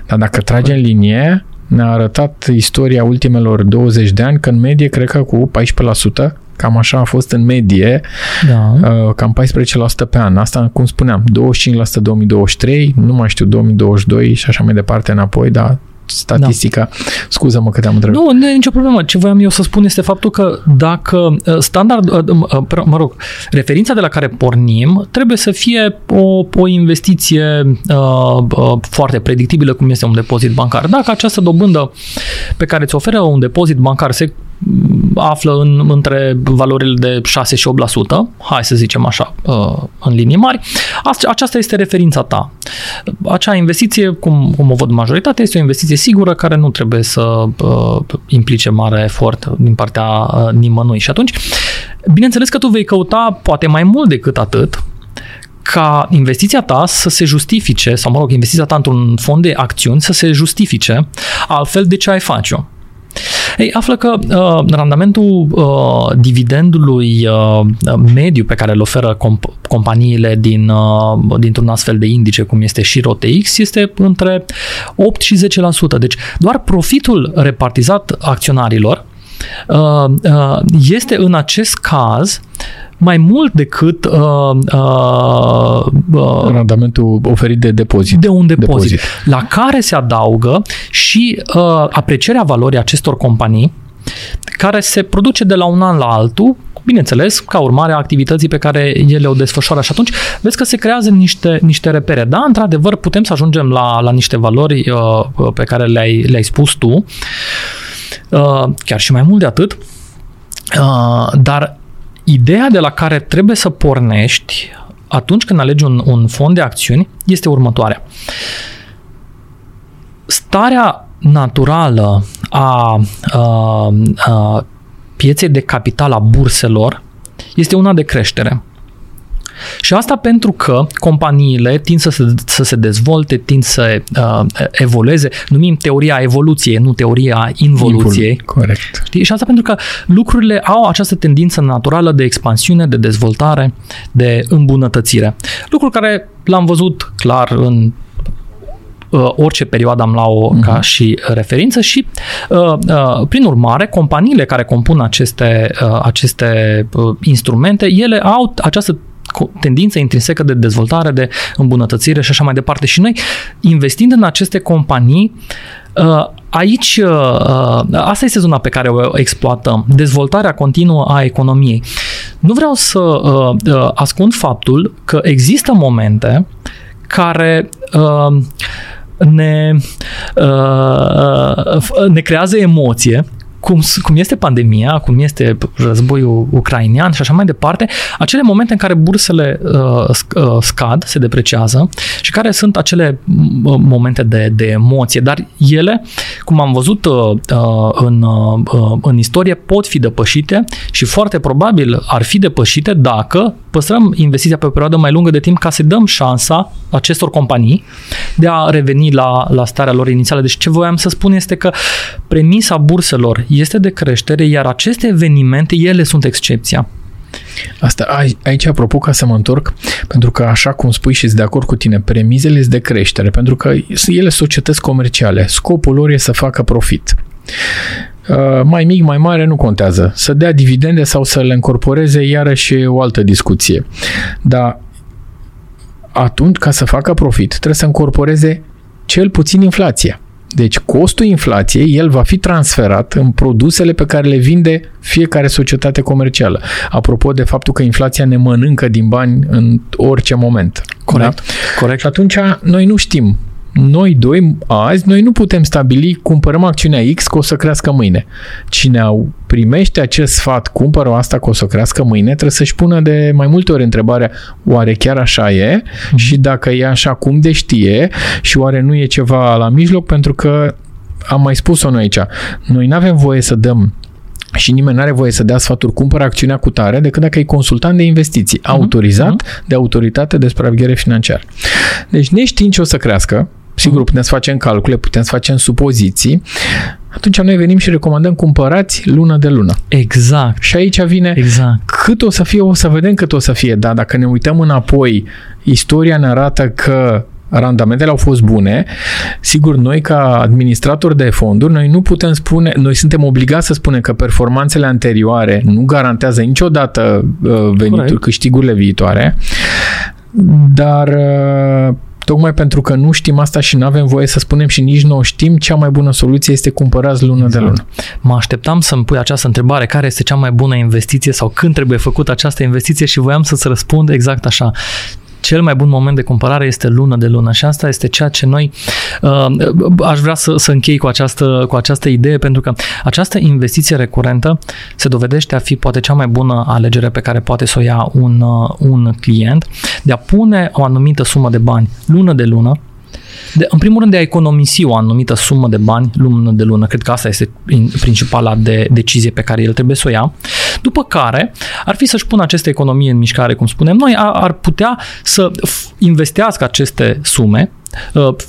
A: dar dacă tragem linie, ne-a arătat istoria ultimelor 20 de ani că în medie cred că cu 14%, cam așa a fost în medie,
B: Da.
A: uh, cam 14% pe an. Asta, cum spuneam, 25% 2023, nu mai știu, 2022 și așa mai departe înapoi, dar statistica, scuză-mă că te-am întrebat.
B: Nu, nu e nicio problemă. Ce voiam eu să spun este faptul că dacă uh, standard, uh, uh, uh, mă rog, referința de la care pornim trebuie să fie o, o investiție uh, uh, foarte predictibilă cum este un depozit bancar. Dacă această dobândă pe care ți oferă un depozit bancar se mm, află în, între valorile de 6 și 8%, hai să zicem așa, uh, în linii mari, ace- aceasta este referința ta. Acea investiție, cum, cum o văd majoritatea, este o investiție sigură care nu trebuie să uh, implice mare efort din partea uh, nimănui. Și atunci, bineînțeles că tu vei căuta poate mai mult decât atât, ca investiția ta să se justifice, sau mă rog, investiția ta într-un fond de acțiuni să se justifice, altfel de ce ai face-o? Ei, află că uh, randamentul uh, dividendului uh, mediu pe care îl oferă comp- companiile din, uh, dintr-un astfel de indice, cum este și ROTX, este între 8 și 10%. Deci doar profitul repartizat acționarilor uh, uh, este în acest caz mai mult decât uh, uh, uh,
A: Randamentul oferit de depozit.
B: de un depozit,
A: Depozit.
B: depozit. la care se adaugă și uh, aprecierea valorii acestor companii care se produce de la un an la altul, bineînțeles, ca urmare a activității pe care ele o desfășoară și atunci vezi că se creează niște, niște repere. Da, într-adevăr, putem să ajungem la, la niște valori uh, pe care le-ai, le-ai spus tu, uh, chiar și mai mult de atât, uh, dar ideea de la care trebuie să pornești atunci când alegi un, un fond de acțiuni este următoarea. Starea naturală a, a, a pieței de capital a burselor este una de creștere. Și asta pentru că companiile tind să se, să se dezvolte, tind să uh, evolueze. Numim teoria evoluției, nu teoria involuției.
A: Invol- Corect.
B: Știi? Și asta pentru că lucrurile au această tendință naturală de expansiune, de dezvoltare, de îmbunătățire. Lucru care l-am văzut clar în uh, orice perioadă am luat-o ca și referință și, uh, uh, prin urmare, companiile care compun aceste, uh, aceste uh, instrumente, ele au această co- tendință intrinsecă de dezvoltare, de îmbunătățire și așa mai departe. Și noi, investind în aceste companii, uh, aici, uh, uh, asta este zona pe care o exploatăm, dezvoltarea continuă a economiei. Nu vreau să uh, uh, ascund faptul că există momente care uh, ne, uh, ne creează emoție cum, cum este pandemia, cum este războiul ucrainean și așa mai departe, acele momente în care bursele uh, uh, scad, se depreciază și care sunt acele uh, momente de, de emoție, dar ele, cum am văzut uh, uh în, uh, în istorie, pot fi depășite și foarte probabil ar fi depășite dacă păstrăm investiția pe o perioadă mai lungă de timp ca să dăm șansa acestor companii de a reveni la, la starea lor inițială. Deci ce voiam să spun este că premisa burselor este de creștere, iar aceste evenimente, ele sunt excepția.
A: Asta, aici, apropo, ca să mă întorc, pentru că așa cum spui și sunt de acord cu tine, premizele sunt de creștere, pentru că ele societăți comerciale. Scopul lor e să facă profit. Uh, mai mic, mai mare, nu contează. Să dea dividende sau să le încorporeze, iarăși e o altă discuție. Dar atunci, ca să facă profit, trebuie să încorporeze cel puțin inflația. Deci costul inflației, el va fi transferat în produsele pe care le vinde fiecare societate comercială. Apropo de faptul că inflația ne mănâncă din bani în orice moment.
B: Corect. Da?
A: Corect. Și atunci noi nu știm noi doi, azi, noi nu putem stabili, cumpărăm acțiunea X că o să crească mâine. Cine au primește acest sfat, cumpără asta că o să crească mâine, trebuie să-și pună de mai multe ori întrebarea, oare chiar așa e? Mm-hmm. Și dacă e așa, cum de știe? Și oare nu e ceva la mijloc? Pentru că am mai spus-o noi aici. Noi nu avem voie să dăm și nimeni nu are voie să dea sfaturi, cumpără acțiunea cu tare, decât dacă e consultant de investiții, uh-huh. autorizat uh-huh. de autoritate de supraveghere financiară. Deci neștiind ce o să crească, Sigur, putem să facem calcule, putem să facem supoziții. Atunci noi venim și recomandăm cumpărați lună de lună.
B: Exact.
A: Și aici vine
B: exact.
A: cât o să fie, o să vedem cât o să fie. Dar dacă ne uităm înapoi, istoria ne arată că randamentele au fost bune. Sigur, noi ca administratori de fonduri, noi nu putem spune, noi suntem obligați să spunem că performanțele anterioare nu garantează niciodată uh, venituri, câștigurile viitoare, dar uh, Tocmai pentru că nu știm asta și nu avem voie să spunem și nici nu o știm, cea mai bună soluție este cumpărați lună exact. de lună.
B: Mă așteptam să-mi pui această întrebare, care este cea mai bună investiție sau când trebuie făcută această investiție și voiam să-ți răspund exact așa cel mai bun moment de cumpărare este lună de lună și asta este ceea ce noi uh, aș vrea să, să închei cu această, cu această idee pentru că această investiție recurentă se dovedește a fi poate cea mai bună alegere pe care poate să o ia un, uh, un client de a pune o anumită sumă de bani lună de lună de, în primul rând de a economisi o anumită sumă de bani lună de lună. Cred că asta este principala de decizie pe care el trebuie să o ia. După care ar fi să-și pună aceste economii în mișcare, cum spunem noi, ar putea să investească aceste sume Uh,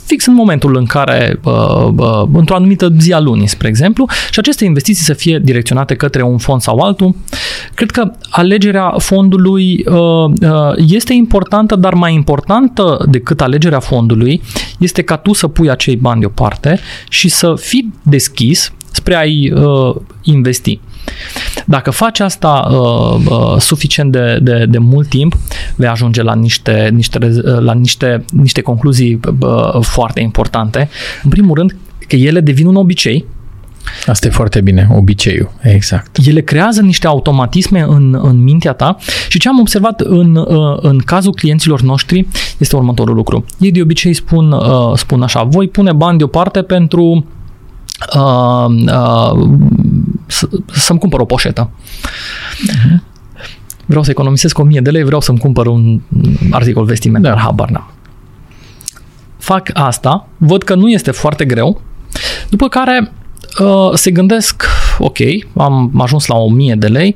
B: fix în momentul în care, uh, uh, într-o anumită zi a lunii, spre exemplu, și aceste investiții să fie direcționate către un fond sau altul. Cred că alegerea fondului este importantă, dar mai importantă decât alegerea fondului este ca tu să pui acei bani deoparte și să fii deschis spre a-i investi. Dacă faci asta uh, uh, suficient de, de, de mult timp, vei ajunge la niște, niște, la niște, niște concluzii uh, foarte importante. În primul rând, că ele devin un obicei,
A: Asta e foarte bine, obiceiul, exact.
B: Ele creează niște automatisme în, în mintea ta și ce am observat în, uh, în cazul clienților noștri este următorul lucru. Ei de obicei spun, uh, spun așa, voi pune bani deoparte pentru uh, uh, să-mi cumpăr o poșetă. Uh-huh. Vreau să economisesc 1000 de lei, vreau să-mi cumpăr un articol vestimentar, da. habar n-am. Fac asta, văd că nu este foarte greu, după care uh, se gândesc, ok, am ajuns la 1000 de lei,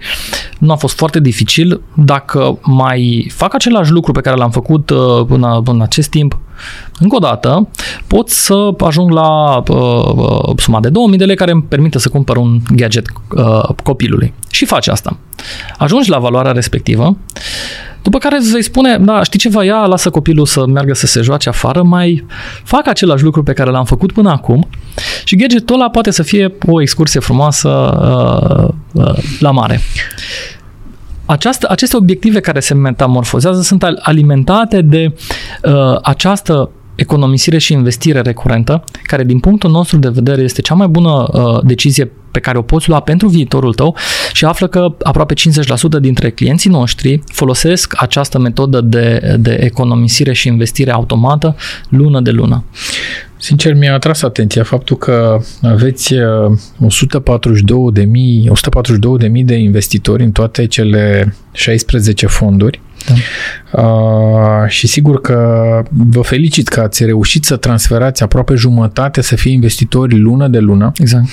B: nu a fost foarte dificil, dacă mai fac același lucru pe care l-am făcut uh, până în acest timp, încă o dată, pot să ajung la uh, uh suma de 2000 de lei care îmi permite să cumpăr un gadget uh, copilului. Și faci asta. Ajungi la valoarea respectivă, după care îți vei spune, da, știi ceva, ia, lasă copilul să meargă să se joace afară, mai fac același lucru pe care l-am făcut până acum și gadgetul ăla poate să fie o excursie frumoasă uh, uh, la mare. Această, aceste obiective care se metamorfozează sunt alimentate de uh, această economisire și investire recurentă, care din punctul nostru de vedere este cea mai bună uh, decizie pe care o poți lua pentru viitorul tău și află că aproape 50% dintre clienții noștri folosesc această metodă de, de economisire și investire automată lună de lună.
A: Sincer, mi-a atras atenția faptul că aveți 142 de mii, 142 de mii de investitori în toate cele 16 fonduri. Da. Uh, și sigur că vă felicit că ați reușit să transferați aproape jumătate să fie investitori lună de lună.
B: Exact.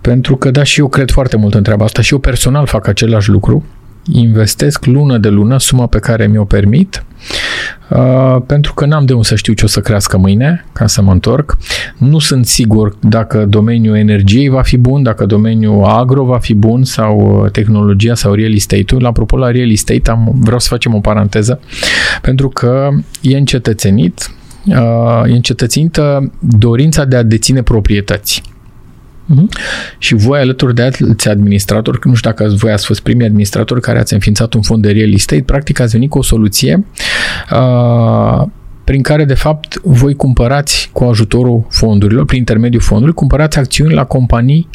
A: Pentru că, da, și eu cred foarte mult în treaba asta și eu personal fac același lucru investesc lună de lună suma pe care mi-o permit, uh, pentru că n-am de unde să știu ce o să crească mâine, ca să mă întorc. Nu sunt sigur dacă domeniul energiei va fi bun, dacă domeniul agro va fi bun sau uh, tehnologia sau real estate-ul. Apropo, la real estate am, vreau să facem o paranteză, pentru că e încetățenit, uh, e încetățenită dorința de a deține proprietăți. Uh-huh. Și voi alături de alți administratori, nu știu dacă voi ați fost primii administratori care ați înființat un fond de real estate, practic ați venit cu o soluție uh, prin care, de fapt, voi cumpărați cu ajutorul fondurilor, prin intermediul fondului, cumpărați acțiuni la companii,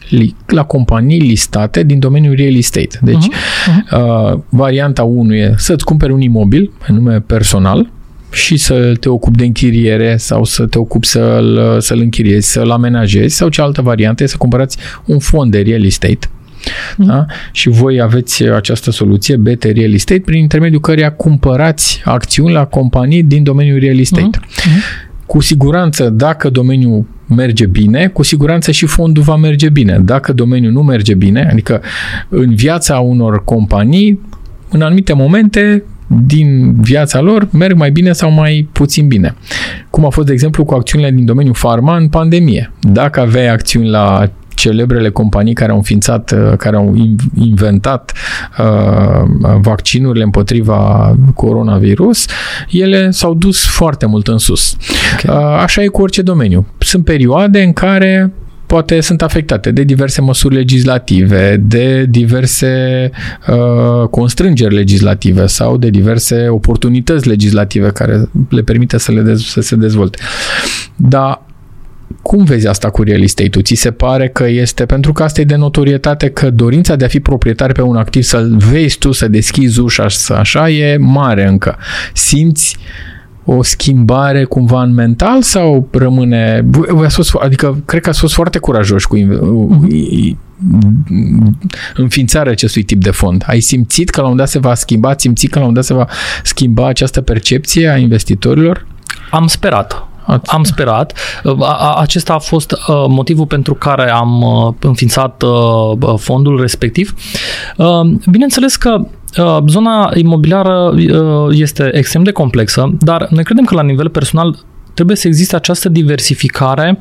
A: la companii listate din domeniul real estate. Deci, uh-huh. Uh, varianta 1 e să-ți cumperi un imobil, în nume personal, și să te ocupi de închiriere sau să te ocupi să-l, să-l închiriezi, să-l amenajezi sau cealaltă variantă e să cumpărați un fond de real estate mm. da? și voi aveți această soluție BT Real Estate prin intermediul căreia cumpărați acțiuni la companii din domeniul real estate. Mm. Cu siguranță, dacă domeniul merge bine, cu siguranță și fondul va merge bine. Dacă domeniul nu merge bine, adică în viața unor companii, în anumite momente din viața lor merg mai bine sau mai puțin bine. Cum a fost, de exemplu, cu acțiunile din domeniul farma în pandemie. Dacă aveai acțiuni la celebrele companii care au înființat, uh, care au inventat uh, vaccinurile împotriva coronavirus, ele s-au dus foarte mult în sus. Okay. Uh, așa e cu orice domeniu. Sunt perioade în care poate sunt afectate de diverse măsuri legislative, de diverse uh, constrângeri legislative sau de diverse oportunități legislative care le permite să, le dez- să se dezvolte. Dar cum vezi asta cu real estate-ul? Ți se pare că este, pentru că asta e de notorietate, că dorința de a fi proprietar pe un activ, să-l vezi tu, să deschizi ușa, să așa, e mare încă. Simți uh, o schimbare cumva în mental sau rămâne... Voi ați fost, adică cred că ați fost foarte curajoși cu înființarea acestui tip de fond. Ai simțit că la un dat se va schimba, ați simțit că la un dat se va schimba această percepție a investitorilor?
B: Am sperat. Ați... Am sperat. Acesta a fost uh, motivul pentru care am uh, înființat uh, fondul respectiv. Bineînțeles că Uh, zona imobiliară uh, este extrem de complexă, dar noi credem că la nivel personal trebuie să existe această diversificare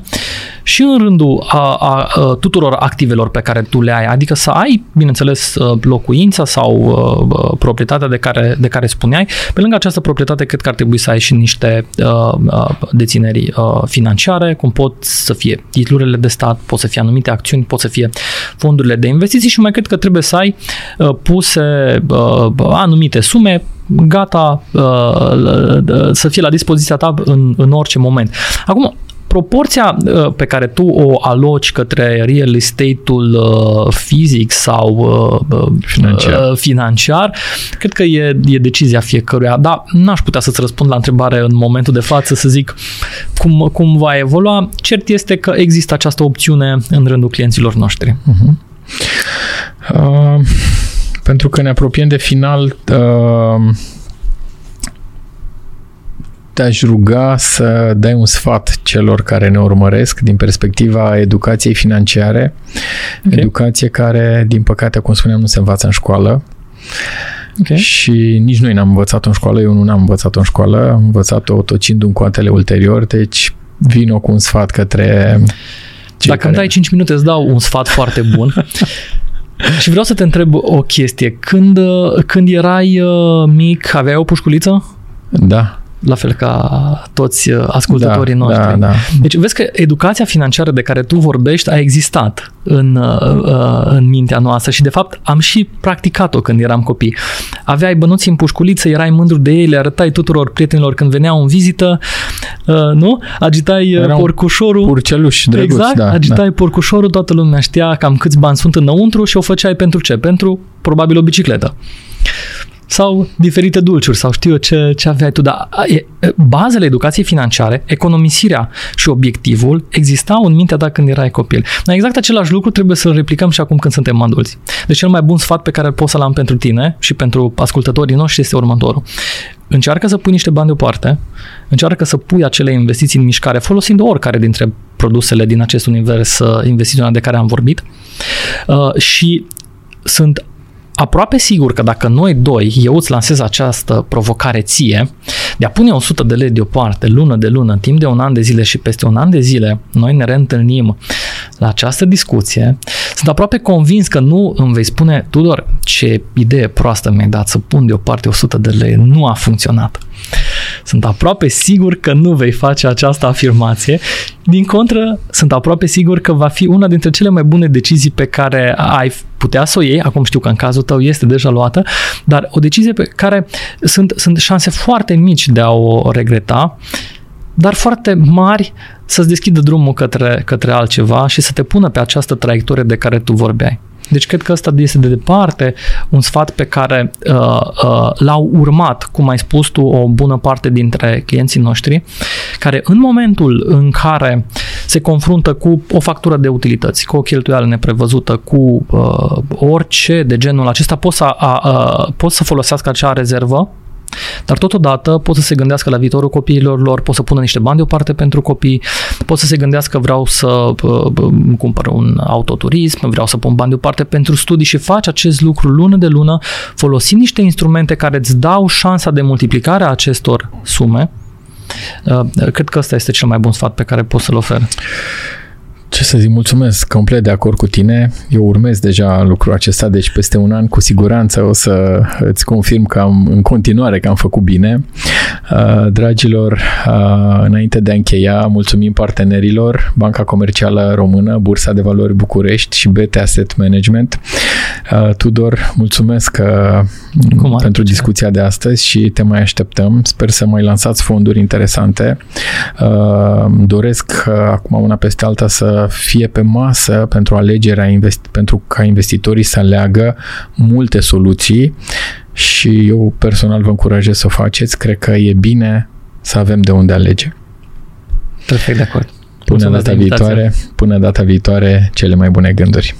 B: și în rândul a, a, a tuturor activelor pe care tu le ai, adică să ai, bineînțeles, uh, locuința sau a, uh, proprietatea de care, de care spuneai. Pe lângă această proprietate, cred că ar trebui să ai și niște a, uh, a, dețineri a, financiare, cum pot să fie titlurile de stat, pot să fie anumite acțiuni, pot să fie fondurile de investiții și mai cred că trebuie să ai a, puse a, anumite sume gata uh, să fie la dispoziția ta în, în orice moment. Acum, proporția uh, pe care tu o aloci către real estate-ul uh, fizic sau
A: financiar,
B: financiar cred că e, e decizia fiecăruia, dar n-aș putea să-ți răspund la întrebare în momentul de față să zic cum, cum va evolua. Cert este că există această opțiune în rândul clienților noștri. Uh-huh.
A: Uh pentru că ne apropiem de final, uh, te-aș ruga să dai un sfat celor care ne urmăresc din perspectiva educației financiare, okay. educație care, din păcate, cum spuneam, nu se învață în școală. Okay. Și nici noi n-am învățat în școală, eu nu n-am învățat în școală, am învățat-o tocindu-mi coatele ulterior, deci vin cu un sfat către
B: Dacă îmi dai 5 minute, îți dau un sfat foarte bun. *laughs* *laughs* Și vreau să te întreb o chestie. Când, când erai uh, mic, aveai o pușculiță?
A: Da
B: la fel ca toți uh, ascultătorii
A: da,
B: noștri.
A: Da, da.
B: Deci vezi că educația financiară de care tu vorbești a existat în, uh, uh, în mintea noastră și de fapt am și practicat-o când eram copii. Aveai bănuți în pușculiță, erai mândru de ei, le arătai tuturor prietenilor când veneau în vizită, nu? Agitai Era porcușorul.
A: Purceluș drăguț,
B: exact,
A: da,
B: agitai da. porcușorul, toată lumea știa cam câți bani sunt înăuntru și o făceai pentru ce? Pentru probabil o bicicletă. Sau diferite dulciuri sau știu eu ce, ce aveai tu, dar e, bazele educației financiare, economisirea și obiectivul existau în mintea ta când erai copil. Dar exact același lucru trebuie să-l replicăm și acum când suntem adulți. Deci cel mai bun sfat pe care pot să-l am pentru tine și pentru ascultătorii noștri este următorul. Încearcă să pui niște bani deoparte, încearcă să pui acele investiții în mișcare folosind oricare dintre produsele din acest univers uh, investițional de care am vorbit uh, și sunt aproape sigur că dacă noi doi, eu îți lansez această provocare ție, de a pune 100 de lei deoparte, lună de lună, în timp de un an de zile și peste un an de zile, noi ne reîntâlnim la această discuție, sunt aproape convins că nu îmi vei spune, Tudor, ce idee proastă mi-ai dat să pun deoparte 100 de lei, nu a funcționat. Sunt aproape sigur că nu vei face această afirmație. Din contră, sunt aproape sigur că va fi una dintre cele mai bune decizii pe care ai putea să o iei, acum știu că în cazul tău este deja luată, dar o decizie pe care sunt, sunt șanse foarte mici de a o regreta, dar foarte mari să-ți deschidă drumul către, către altceva și să te pună pe această traiectorie de care tu vorbeai. Deci cred că ăsta este de departe un sfat pe care uh, uh, l-au urmat, cum ai spus tu, o bună parte dintre clienții noștri, care în momentul în care se confruntă cu o factură de utilități, cu o cheltuială neprevăzută, cu uh, orice de genul acesta, pot să, a, a, pot să folosească acea rezervă dar totodată pot să se gândească la viitorul copiilor lor, pot să pună niște bani deoparte pentru copii, pot să se gândească vreau să uh, cumpăr un autoturism, vreau să pun bani deoparte pentru studii și faci acest lucru lună de lună, folosind niște instrumente care îți dau șansa de multiplicare a acestor sume. Uh, cred că ăsta este cel mai bun sfat pe care pot să-l ofer.
A: Ce să zic, mulțumesc, complet de acord cu tine. Eu urmez deja lucrul acesta, deci peste un an cu siguranță o să îți confirm că am în continuare că am făcut bine. Uh, dragilor, uh, înainte de a încheia, mulțumim partenerilor, Banca Comercială Română, Bursa de Valori București și BT Asset Management. Uh, Tudor, mulțumesc Cum pentru discuția de astăzi și te mai așteptăm. Sper să mai lansați fonduri interesante. Doresc acum una peste alta să fie pe masă pentru alegerea, investi- pentru ca investitorii să aleagă multe soluții și eu personal vă încurajez să o faceți. Cred că e bine să avem de unde alege.
B: Perfect de acord.
A: Până data viitoare, până data viitoare, cele mai bune gânduri.